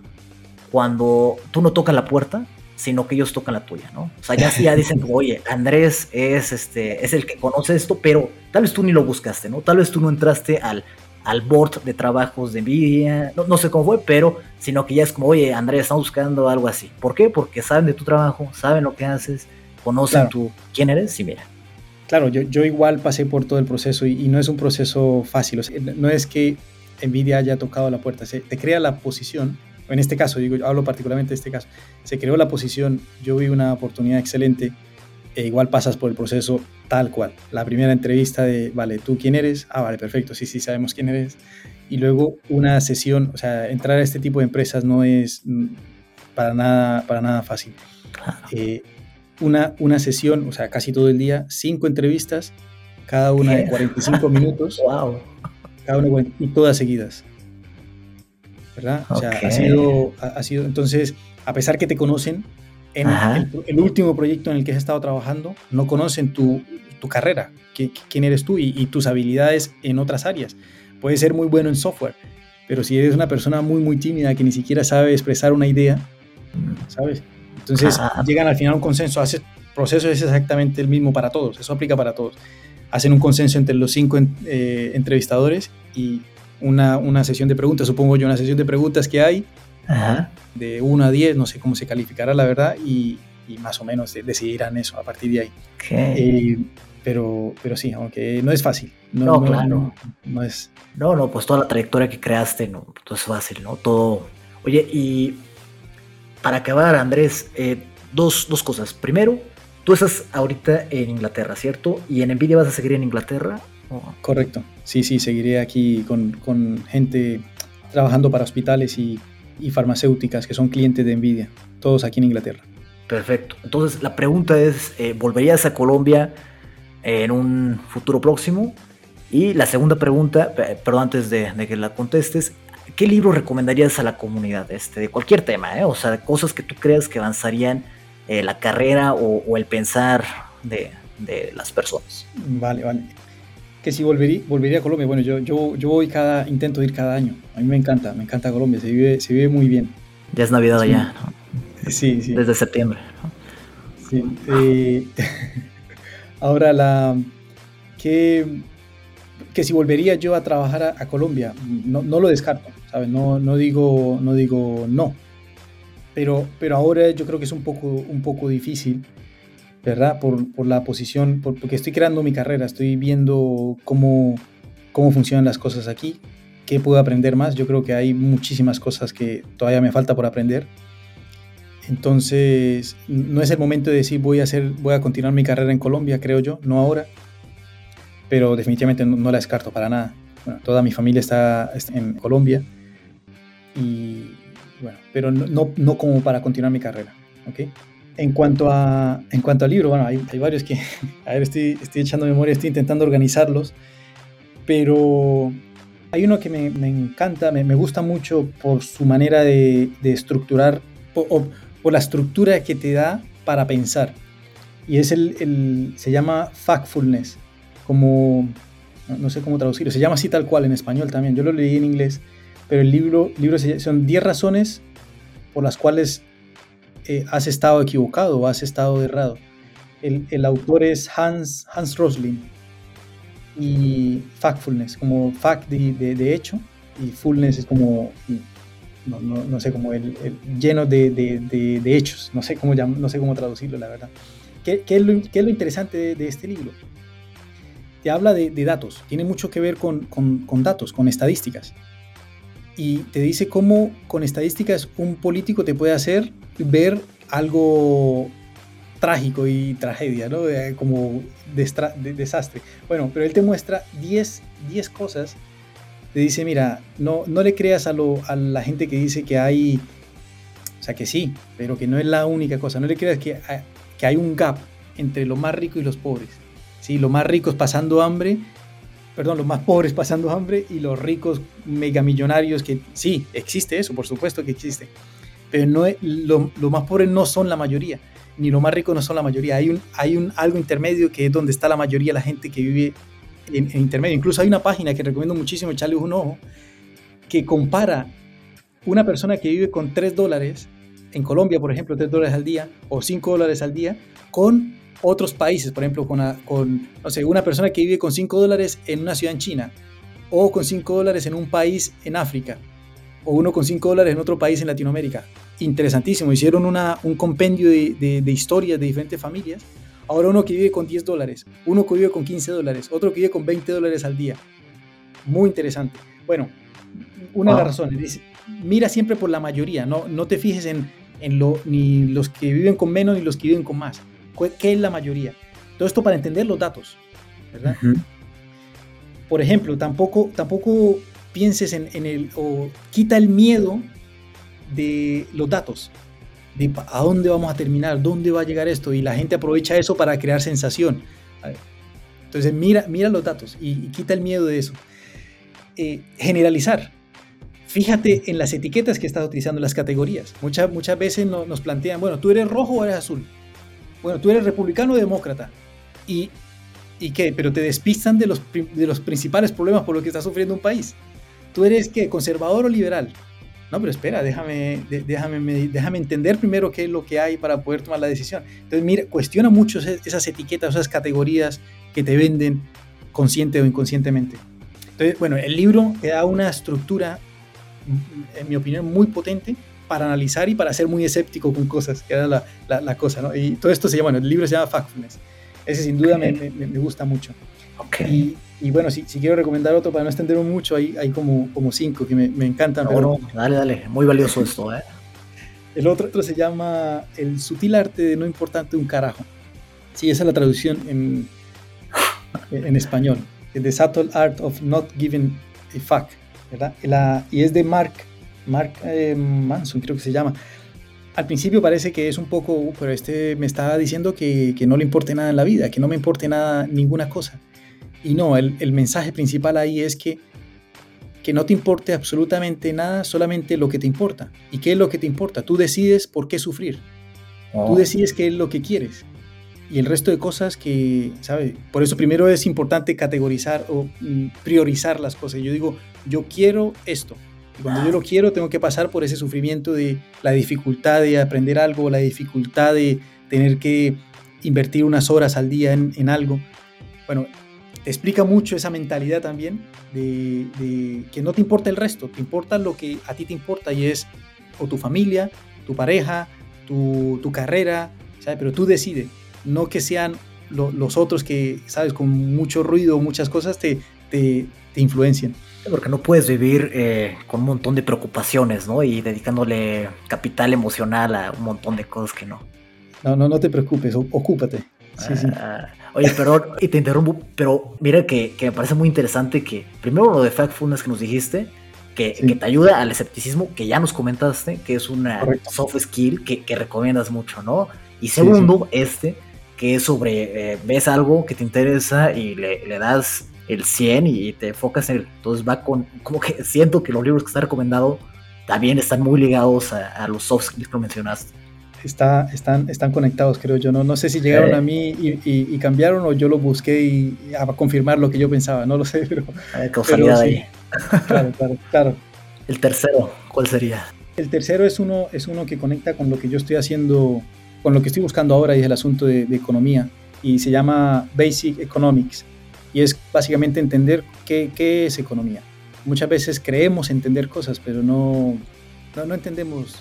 Speaker 1: cuando tú no tocas la puerta, sino que ellos tocan la tuya, ¿no? O sea, ya, ya dicen, oye, Andrés es, este, es el que conoce esto, pero tal vez tú ni lo buscaste, ¿no? Tal vez tú no entraste al, al board de trabajos de Nvidia, no, no, sé cómo fue, pero sino que ya es como, oye, Andrés, estamos buscando algo así. ¿Por qué? Porque saben de tu trabajo, saben lo que haces, conocen tú quién eres y mira,
Speaker 2: Claro, yo, yo igual pasé por todo el proceso y, no es un proceso fácil. no es que Nvidia haya tocado la puerta, se te crea la posición. En este caso, digo, yo hablo particularmente de este caso, se creó la posición, yo vi una oportunidad excelente e igual pasas por el proceso tal cual. La primera entrevista de, vale, ¿tú quién eres? Ah, vale, perfecto, sí, sí, sabemos quién eres. Y luego una sesión, o sea, entrar a este tipo de empresas no es mm, para nada, para nada fácil. Eh, una, una sesión, o sea, casi todo el día, cinco entrevistas, cada una de 45 minutos.
Speaker 1: wow.
Speaker 2: Cada una y todas seguidas. ¿Verdad? O sea, ha sido, ha, sido, entonces, a pesar que te conocen, en el, último proyecto en el que has estado trabajando, no conocen tu, tu carrera, quién eres tú y, y, tus habilidades en otras áreas. Puedes ser muy bueno en software, pero si eres una persona muy, muy tímida que ni siquiera sabe expresar una idea, ¿sabes? Entonces llegan al final a un consenso. Ese proceso es exactamente el mismo para todos. Eso aplica para todos. Hacen un consenso entre los cinco eh, entrevistadores y una, una, sesión de preguntas. Supongo yo una sesión de preguntas que hay de 1 a 10, no sé cómo se calificará la verdad, y, y más o menos decidirán eso a partir de ahí. Eh, pero, pero sí, aunque no es fácil.
Speaker 1: No,
Speaker 2: no
Speaker 1: claro. No, es... No, no, pues toda la trayectoria que creaste, no, todo es fácil, ¿no? Todo... Oye, y para acabar, Andrés, eh, dos, cosas. Primero, tú estás ahorita en Inglaterra, ¿cierto? ¿Y en Nvidia vas a seguir en Inglaterra?
Speaker 2: Correcto. Sí, sí, seguiré aquí con, gente trabajando para hospitales y, farmacéuticas que son clientes de Nvidia, todos aquí en Inglaterra.
Speaker 1: Perfecto. Entonces, la pregunta es, eh, ¿volverías a Colombia en un futuro próximo? Y la segunda pregunta, perdón, antes de, de que la contestes, ¿qué libro recomendarías a la comunidad este, de cualquier tema? Eh? O sea, cosas que tú creas que avanzarían eh, la carrera o, el pensar de, las personas.
Speaker 2: Vale, vale. Que si volvería, volvería a Colombia, bueno, yo, yo, yo voy cada, intento ir cada año. A mí me encanta, me encanta Colombia, se vive, se vive muy bien.
Speaker 1: Ya es Navidad allá,
Speaker 2: ¿no? Sí, sí.
Speaker 1: Desde septiembre.
Speaker 2: Sí. Eh, ahora la... ¿qué, que si volvería yo a trabajar a, Colombia, no, no, lo descarto, ¿sabes? No, no, digo, no digo no. Pero, pero ahora yo creo que es un poco, un poco difícil, ¿verdad? Por, por la posición, porque estoy creando mi carrera, estoy viendo cómo, cómo funcionan las cosas aquí, qué puedo aprender más. Yo creo que hay muchísimas cosas que todavía me falta por aprender. Entonces, no es el momento de decir voy a, hacer, voy a continuar mi carrera en Colombia, creo yo, no ahora pero definitivamente no, la descarto para nada. Toda mi familia está, en Colombia, y, bueno, pero no, no, como para continuar mi carrera. ¿okay? En, cuanto a, en cuanto al libro, bueno, hay, varios que, a ver, estoy, estoy echando memoria, estoy intentando organizarlos, pero hay uno que me, me encanta, me, me, gusta mucho por su manera de, de estructurar, o por la estructura que te da para pensar. Y es el, el, se llama Factfulness como, no sé cómo traducirlo, se llama así tal cual en español también, yo lo leí en inglés, pero el libro, libro son 10 razones por las cuales eh, has estado equivocado o has estado errado. El, el, autor es Hans, Hans Rosling y Factfulness, como fact de, de, hecho y fullness es como, no, no, no sé, como el, lleno de, de, hechos, no sé, cómo, no sé cómo traducirlo, la verdad. ¿Qué, qué, es, lo, qué es, lo, interesante de, este libro? te habla de, datos, tiene mucho que ver con, datos, con estadísticas. y te dice cómo con estadísticas un político te puede hacer ver algo trágico y tragedia, ¿no? como de desastre. Bueno, pero él te muestra 10, 10 cosas. Te dice, mira, no, no le creas a, lo, a la gente que dice que hay, o sea, que sí, pero que no es la única cosa. No le creas que, que hay un gap entre los más ricos y los pobres. ¿sí? Los más ricos pasando hambre, perdón, los más pobres pasando hambre y los ricos megamillonarios que sí, existe eso, por supuesto que existe. Pero no los más pobres no son la mayoría ni los más ricos no son la mayoría. Hay, un, hay un, algo intermedio que es donde está la mayoría de la gente que vive en, intermedio. Incluso hay una página que recomiendo muchísimo echarle un ojo, que compara una persona que vive con 3 dólares, en Colombia, por ejemplo, 3 dólares al día, o 5 dólares al día, con otros países, por ejemplo, con, con no sé, una persona que vive con 5 dólares en una ciudad en China, o con 5 dólares en un país en África, o uno con 5 dólares en otro país en Latinoamérica interesantísimo. Hicieron una, un compendio de, de, historias de diferentes familias. Ahora uno que vive con 10 dólares, uno que vive con 15 dólares, otro que vive con 20 dólares al día. Muy interesante. Bueno, una de las razones, mira siempre por la mayoría, no, no te fijes en, en lo, ni los que viven con menos ni los que viven con más. ¿Qué es la mayoría? Todo esto para entender los datos, ¿verdad? Por ejemplo, tampoco, tampoco pienses en, el, o quita el miedo de los datos, de a dónde vamos a terminar, dónde va a llegar esto, y la gente aprovecha eso para crear sensación. Entonces mira, mira los datos y, quita el miedo de eso. Eh, generalizar. Fíjate en las etiquetas que estás utilizando, las categorías. Muchas, muchas veces nos plantean, bueno, tú eres rojo o eres azul. Bueno, tú eres republicano o demócrata. ¿Y, y qué? Pero te despistan de los, de los principales problemas por los que está sufriendo un país. ¿Tú eres qué? ¿Conservador o liberal? no, pero espera, déjame, déjame, déjame entender primero qué es lo que hay para poder tomar la decisión. Entonces, mira, cuestiona mucho esas etiquetas, esas categorías que te venden consciente o inconscientemente. Entonces, bueno, el libro te da una estructura, en mi opinión, muy potente para analizar y para ser muy escéptico con cosas, que era la, la, cosa, ¿no? Y todo esto se llama, bueno, el libro se llama Factfulness. Ese sin duda me, me, me, gusta mucho. Okay. Y bueno, si, si, quiero recomendar otro para no extenderme mucho, hay, hay como, como cinco que me, me encantan.
Speaker 1: pero... dale, dale, muy valioso esto, ¿eh?
Speaker 2: El otro, otro, se llama El sutil arte de no importante un carajo. Sí, esa es la traducción en, en español. The Subtle Art of Not Giving a Fuck, ¿verdad? La, y es de Mark, Mark eh, Manson, creo que se llama. Al principio parece que es un poco, uh, pero este me está diciendo que, que no le importe nada en la vida, que no me importe nada, ninguna cosa. Y no, el, mensaje principal ahí es que, que no te importe absolutamente nada, solamente lo que te importa. ¿Y qué es lo que te importa? Tú decides por qué sufrir. Tú oh. decides qué es lo que quieres. Y el resto de cosas que, ¿sabes? Por eso primero es importante categorizar o mm, priorizar las cosas. Yo digo, yo quiero esto. Y cuando yo lo quiero, tengo que pasar por ese sufrimiento de la dificultad de aprender algo, la dificultad de tener que invertir unas horas al día en, en algo. Bueno, te explica mucho esa mentalidad también de, que no te importa el resto, te importa lo que a ti te importa y es o tu familia, tu pareja, tu, carrera, ¿sabes? pero tú decides, no que sean los otros que, sabes, con mucho ruido, muchas cosas te, te, te influencian.
Speaker 1: Porque no puedes vivir eh, con un montón de preocupaciones, ¿no? Y dedicándole capital emocional a un montón de cosas que no.
Speaker 2: No, no, no te preocupes, ocúpate. Sí, sí.
Speaker 1: Ah, oye, perdón, y te interrumpo, pero mira que, me parece muy interesante que, primero lo de Factfulness que nos dijiste, que, te ayuda al escepticismo, que ya nos comentaste, que es una soft skill que, recomiendas mucho, ¿no? Y segundo, este, que es sobre, eh, ves algo que te interesa y le, das el 100 y te enfocas en él. Entonces va con, como que siento que los libros que está recomendado también están muy ligados a, a los soft skills que mencionaste
Speaker 2: está, están, están conectados, creo yo. No, no sé si llegaron a mí y, cambiaron o yo lo busqué y, a confirmar lo que yo pensaba, no lo sé, pero...
Speaker 1: pero ahí.
Speaker 2: Claro, claro, claro.
Speaker 1: El tercero, ¿cuál sería?
Speaker 2: El tercero es uno, es uno que conecta con lo que yo estoy haciendo, con lo que estoy buscando ahora y es el asunto de, economía y se llama Basic Economics y es básicamente entender qué, qué es economía. Muchas veces creemos entender cosas, pero no, no, no entendemos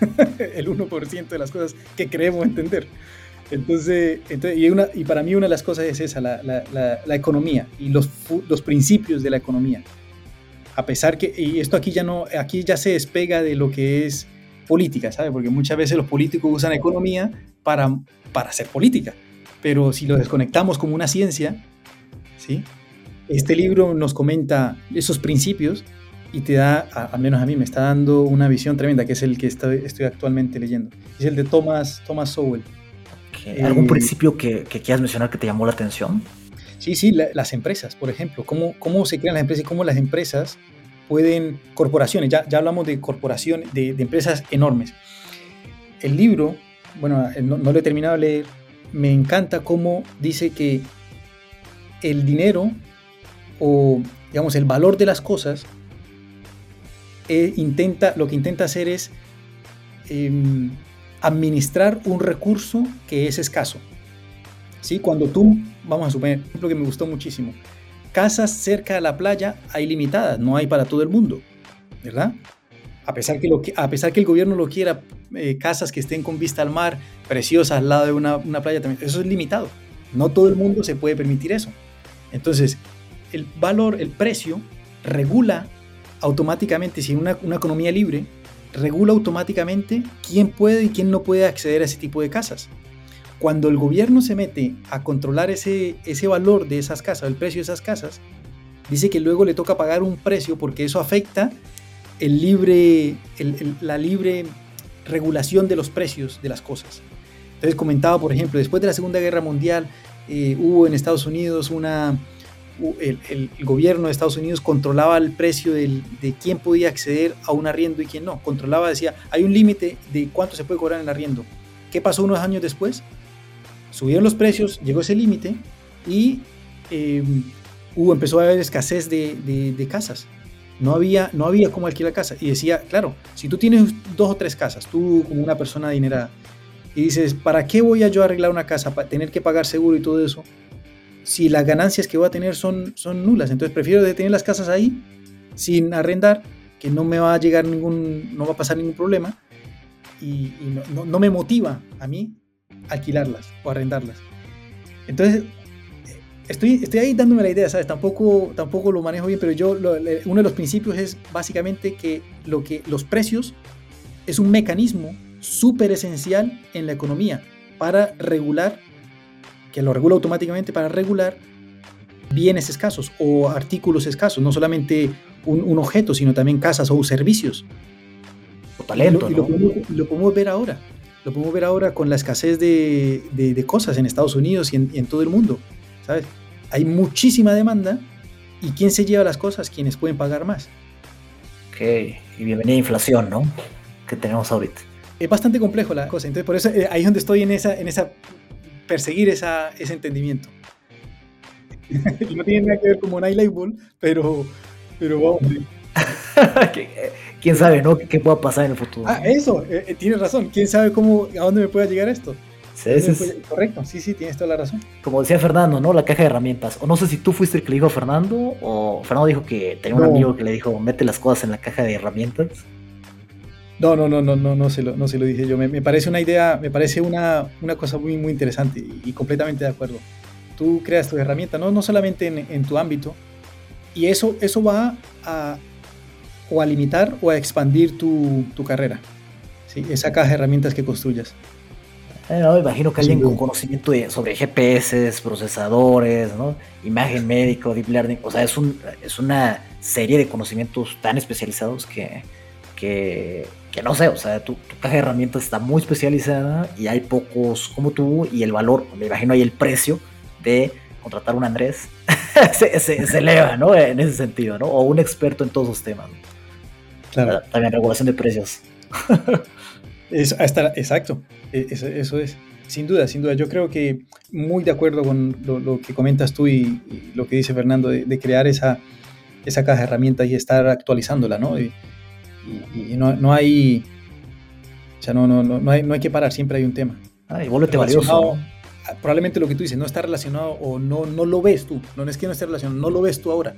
Speaker 2: el 1% de las cosas que creemos entender. Entonces, entonces y, una, y para mí una de las cosas es esa, la, la, economía y los, los principios de la economía. A pesar que, y esto aquí ya no, aquí ya se despega de lo que es política, ¿sabe? Porque muchas veces los políticos usan economía para, para hacer política. Pero si lo desconectamos como una ciencia, ¿sí? Este libro nos comenta esos principios y te da, al menos a mí, me está dando una visión tremenda, que es el que estoy, estoy actualmente leyendo. Es el de Thomas, Thomas Sowell.
Speaker 1: ¿Algún eh, principio que, que, quieras mencionar que te llamó la atención?
Speaker 2: Sí, sí, las empresas, por ejemplo, cómo, cómo se crean las empresas y cómo las empresas pueden, corporaciones, ya, ya hablamos de corporaciones, de, empresas enormes. El libro, bueno, no, no, lo he terminado de leer, me encanta cómo dice que el dinero o, digamos, el valor de las cosas, eh, intenta, lo que intenta hacer es em, administrar un recurso que es escaso. ¿Sí? Cuando tú, vamos a suponer, un ejemplo que me gustó muchísimo, casas cerca de la playa hay limitadas, no hay para todo el mundo, ¿verdad? A pesar que, a pesar que el gobierno lo quiera, eh, casas que estén con vista al mar, preciosas al lado de una, una playa, también, eso es limitado. No todo el mundo se puede permitir eso. Entonces, el valor, el precio, regula automáticamente, si una, una economía libre, regula automáticamente quién puede y quién no puede acceder a ese tipo de casas. Cuando el gobierno se mete a controlar ese, ese valor de esas casas, el precio de esas casas, dice que luego le toca pagar un precio porque eso afecta el libre, la libre regulación de los precios de las cosas. Entonces comentaba, por ejemplo, después de la Segunda Guerra Mundial eh, hubo en Estados Unidos una, el, gobierno de Estados Unidos controlaba el precio de quién podía acceder a un arriendo y quién no. Controlaba, decía, hay un límite de cuánto se puede cobrar en el arriendo. ¿Qué pasó unos años después? Subieron los precios, llegó ese límite y em, hubo, empezó a haber escasez de, casas. No había, no había cómo alquilar casa. Y decía, claro, si tú tienes dos o tres casas, tú como una persona adinerada, y dices, ¿para qué voy a yo arreglar una casa? ¿Para tener que pagar seguro y todo eso? Si las ganancias que voy a tener son, son nulas. Entonces prefiero tener las casas ahí sin arrendar, que no me va a llegar ningún, no va a pasar ningún problema y, no, me motiva a mí alquilarlas o arrendarlas. Entonces, estoy, estoy ahí dándome la idea, ¿sabes? Tampoco, tampoco lo manejo bien, pero yo, uno de los principios es básicamente que, lo que los precios es un mecanismo súper esencial en la economía para regular que lo regula automáticamente para regular bienes escasos o artículos escasos, no solamente un, objeto, sino también casas o servicios.
Speaker 1: O talento.
Speaker 2: Y lo, podemos, ver ahora. Lo podemos ver ahora con la escasez de, cosas en Estados Unidos y en, todo el mundo. ¿sabes? Hay muchísima demanda y ¿quién se lleva las cosas? Quienes pueden pagar más.
Speaker 1: Ok, y bienvenida a inflación, ¿no? Que tenemos ahorita.
Speaker 2: Es bastante complejo la cosa, entonces por eso eh, ahí es donde estoy en esa, en esa perseguir esa, ese entendimiento. no tiene nada que ver con un label, pero, pero vamos.
Speaker 1: ¿Quién sabe, no? ¿Qué pueda pasar en el futuro?
Speaker 2: Ah, eso, eh, eh, tienes razón. ¿Quién sabe cómo, a dónde me pueda llegar esto?
Speaker 1: Sí,
Speaker 2: Correcto, sí, sí, tienes toda la razón.
Speaker 1: Como decía Fernando, ¿no? La caja de herramientas. O no sé si tú fuiste el que le dijo a Fernando, o Fernando dijo que tenía un amigo que le dijo, mete las cosas en la caja de herramientas.
Speaker 2: No, no, no, no, no, no se lo, no se lo dije yo. Me, parece una idea, me parece una, una cosa muy, muy interesante y, completamente de acuerdo. Tú creas tu herramienta, no, no solamente en, tu ámbito, y eso, eso va a, o a limitar o a expandir tu, tu carrera. ¿sí? Esa caja de herramientas que construyas.
Speaker 1: Eh, no, imagino que alguien con conocimiento sobre GPS, procesadores, ¿no? imagen médico, deep learning, o sea, es, un, es una serie de conocimientos tan especializados que, que, que no sé, o sea, tu, caja de herramientas está muy especializada y hay pocos como tú y el valor, me imagino ahí el precio de contratar un Andrés se, se, eleva, ¿no? En ese sentido, ¿no? O un experto en todos los temas. Claro. También regulación de precios.
Speaker 2: exacto, e, eso, es. Sin duda, sin duda. Yo creo que muy de acuerdo con lo, que comentas tú y, lo que dice Fernando de, crear esa, esa caja de herramientas y estar actualizándola, ¿no? y, no, no, hay, o sea, no, no, no, hay, no hay que parar, siempre hay un tema.
Speaker 1: Ah, y valioso.
Speaker 2: Probablemente lo que tú dices no está relacionado o no, no lo ves tú, no es que no esté relacionado, no lo ves tú ahora,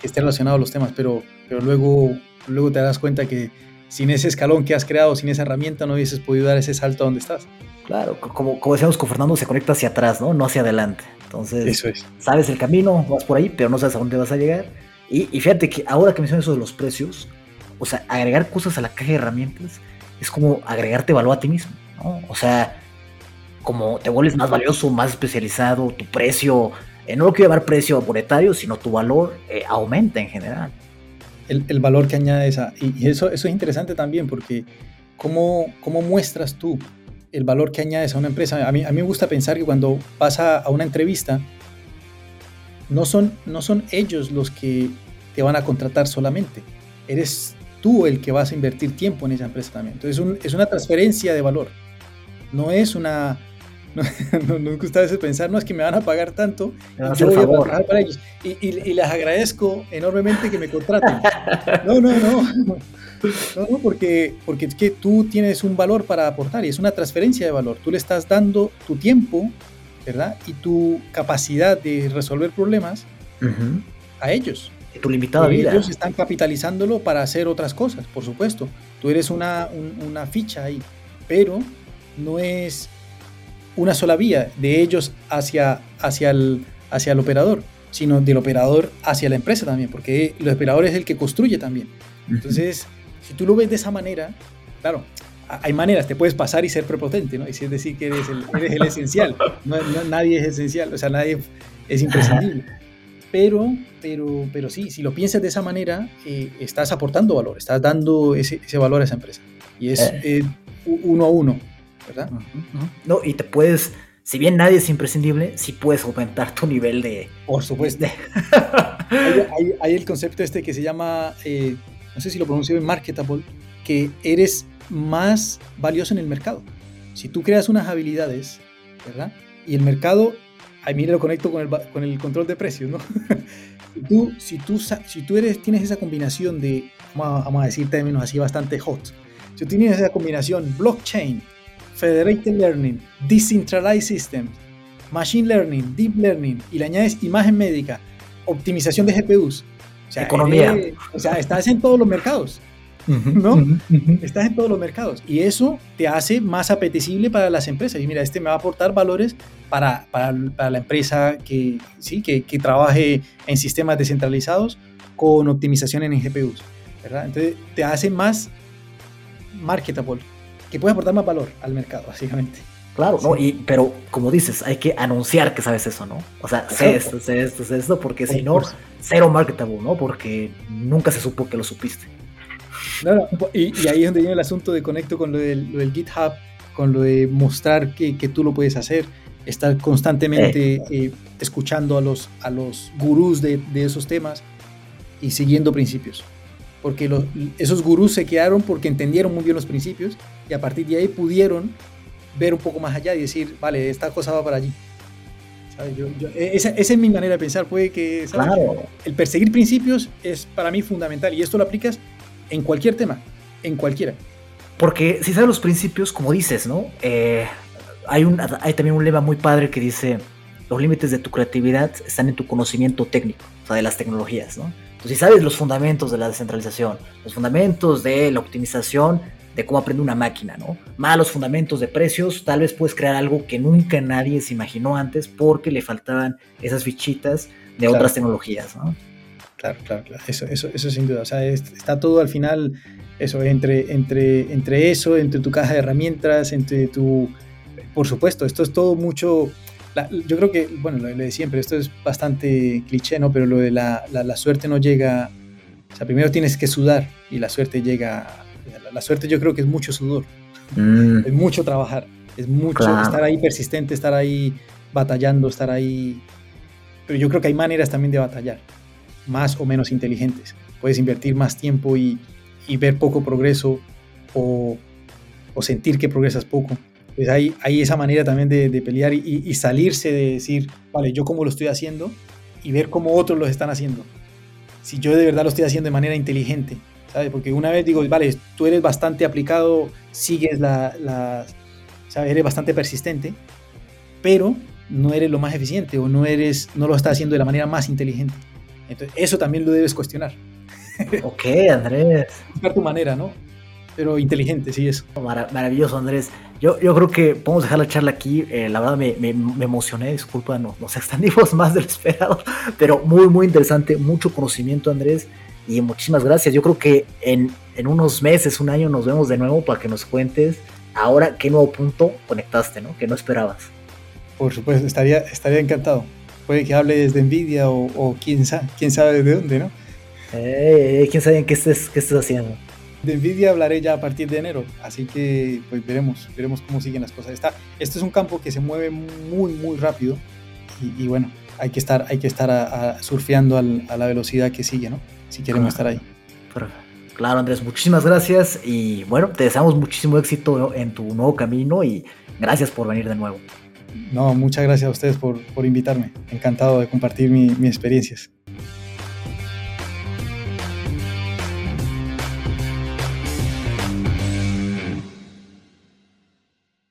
Speaker 2: que esté relacionado a los temas, pero, pero luego, luego te das cuenta que sin ese escalón que has creado, sin esa herramienta, no hubieses podido dar ese salto a donde estás.
Speaker 1: Claro, como, como decíamos con Fernando, se conecta hacia atrás, ¿no? No hacia adelante. Entonces, sabes el camino, vas por ahí, pero no sabes a dónde vas a llegar Y, fíjate que ahora que mencionas eso de los precios, o sea, agregar cosas a la caja de herramientas es como agregarte valor a ti mismo, ¿no? O sea, como te vuelves más valioso, más especializado, tu precio, eh, no lo quiero llamar precio monetario, sino tu valor eh, aumenta en general.
Speaker 2: El, valor que añades a... Y, eso, eso es interesante también porque ¿cómo, ¿cómo muestras tú el valor que añades a una empresa. A mí, a mí me gusta pensar que cuando pasa a una entrevista, no son, no son ellos los que te van a contratar solamente. Eres tú el que vas a invertir tiempo en esa empresa también. Entonces es una transferencia de valor. No es una... No, gusta a veces pensar, no es que me van a pagar tanto, yo voy a trabajar para ellos. Y, y, les agradezco enormemente que me contraten. No, no, no. No, no, porque, porque es que tú tienes un valor para aportar y es una transferencia de valor. Tú le estás dando tu tiempo, ¿verdad? Y tu capacidad de resolver problemas a ellos.
Speaker 1: Tu limitada vida.
Speaker 2: Ellos están capitalizándolo para hacer otras cosas, por supuesto. Tú eres una, una ficha ahí, pero no es una sola vía de ellos hacia, hacia, el, hacia el operador, sino del operador hacia la empresa también, porque el operador es el que construye también. Entonces, si tú lo ves de esa manera, claro, hay maneras, te puedes pasar y ser prepotente, ¿no? Y si es decir que eres el, eres el esencial. No, nadie es esencial, o sea, nadie es imprescindible. Pero, pero, pero sí, si lo piensas de esa manera, eh, estás aportando valor, estás dando ese, ese, valor a esa empresa. Y es eh. Eh, uno a uno, ¿verdad?
Speaker 1: No, y te puedes, si bien nadie es imprescindible, sí puedes aumentar tu nivel de...
Speaker 2: Por supuesto. hay, hay, el concepto este que se llama no sé si lo pronuncio bien, marketable, que eres más valioso en el mercado. Si tú creas unas habilidades, ¿verdad? Y el mercado, ahí mire lo conecto con el, con el control de precios, ¿no? si, tú, si, tú, si tú eres, tienes esa combinación de, vamos a, decir términos así bastante hot, si tú tienes esa combinación blockchain, federated learning, decentralized systems, machine learning, deep learning, y le añades imagen médica, optimización de GPUs,
Speaker 1: Economía.
Speaker 2: o sea, estás en todos los mercados. ¿No? Estás en todos los mercados y eso te hace más apetecible para las empresas. Y mira, este me va a aportar valores para, para, para la empresa que, sí, que, que, trabaje en sistemas descentralizados con optimización en GPUs, ¿verdad? Entonces te hace más marketable, que puede aportar más valor al mercado, básicamente.
Speaker 1: Claro, ¿no? Y, pero como dices, hay que anunciar que sabes eso, ¿no? O sea, sé esto, sé esto, sé esto, porque si no, cero marketable, ¿no? Porque nunca se supo que lo supiste.
Speaker 2: No, no, y, ahí es donde viene el asunto de conecto con lo del, GitHub, con lo de mostrar que, que, tú lo puedes hacer, estar constantemente eh. Eh, escuchando a los, a los gurús de, de, esos temas y siguiendo principios. Porque los, esos gurús se quedaron porque entendieron muy bien los principios y a partir de ahí pudieron ver un poco más allá y decir, vale, esta cosa va para allí. E, esa, es mi manera de pensar, puede que el perseguir principios es para mí fundamental y esto lo aplicas en cualquier tema, en cualquiera.
Speaker 1: Porque si sabes los principios, como dices, ¿no? Eh, hay, un, hay también un lema muy padre que dice, los límites de tu creatividad están en tu conocimiento técnico, o sea, de las tecnologías, ¿no? Entonces, si sabes los fundamentos de la descentralización, los fundamentos de la optimización, de cómo aprende una máquina, ¿no? Malos fundamentos de precios, tal vez puedes crear algo que nunca nadie se imaginó antes porque le faltaban esas fichitas de otras tecnologías, ¿no?
Speaker 2: Claro, claro, claro. Eso, eso, eso sin duda. O sea, está todo al final, eso, entre, entre, entre eso, entre tu caja de herramientas, entre tu... Por supuesto, esto es todo mucho... yo creo que, bueno, lo, de siempre, esto es bastante cliché, ¿no? Pero lo de la, la, suerte no llega... O sea, primero tienes que sudar y la suerte llega la suerte yo creo que es mucho sudor, mm. es mucho trabajar, es mucho estar ahí persistente, estar ahí batallando, estar ahí... Pero yo creo que hay maneras también de batallar, más o menos inteligentes. Puedes invertir más tiempo y, y ver poco progreso o, o, sentir que progresas poco. Pues hay, hay esa manera también de, de pelear y, y, salirse de decir, vale, yo cómo lo estoy haciendo y ver cómo otros lo están haciendo. Si yo de verdad lo estoy haciendo de manera inteligente, porque una vez digo, vale, tú eres bastante aplicado, sigues la, la ¿sabes? Eres bastante persistente, pero no eres lo más eficiente o no eres, no lo estás haciendo de la manera más inteligente. Entonces, eso también lo debes cuestionar.
Speaker 1: Ok, Andrés.
Speaker 2: Buscar tu manera, ¿no? pero inteligente, sí, eso.
Speaker 1: maravilloso, Andrés. Yo, yo creo que podemos dejar la charla aquí. Eh, la verdad me, me, me, emocioné, disculpa, no, nos extendimos más de lo esperado, pero muy, muy interesante, mucho conocimiento, Andrés. Y muchísimas gracias. Yo creo que en, en unos meses, un año, nos vemos de nuevo para que nos cuentes ahora qué nuevo punto conectaste, ¿no? Que no esperabas.
Speaker 2: Por supuesto, estaría, estaría encantado. Puede que hable desde Nvidia o, o quién, sabe, quién sabe de dónde, ¿no?
Speaker 1: Eh, ¿Quién sabe en qué estés, qué estés haciendo?
Speaker 2: De Nvidia hablaré ya a partir de enero, así que pues veremos, veremos cómo siguen las cosas. Está, este es un campo que se mueve muy, muy rápido y, bueno, hay que estar, hay que estar surfeando a la velocidad que sigue, ¿no? Si queremos estar ahí.
Speaker 1: Claro, Andrés, muchísimas gracias y bueno, te deseamos muchísimo éxito en tu nuevo camino y gracias por venir de nuevo.
Speaker 2: No, muchas gracias a ustedes por, por invitarme. Encantado de compartir mi, mis experiencias.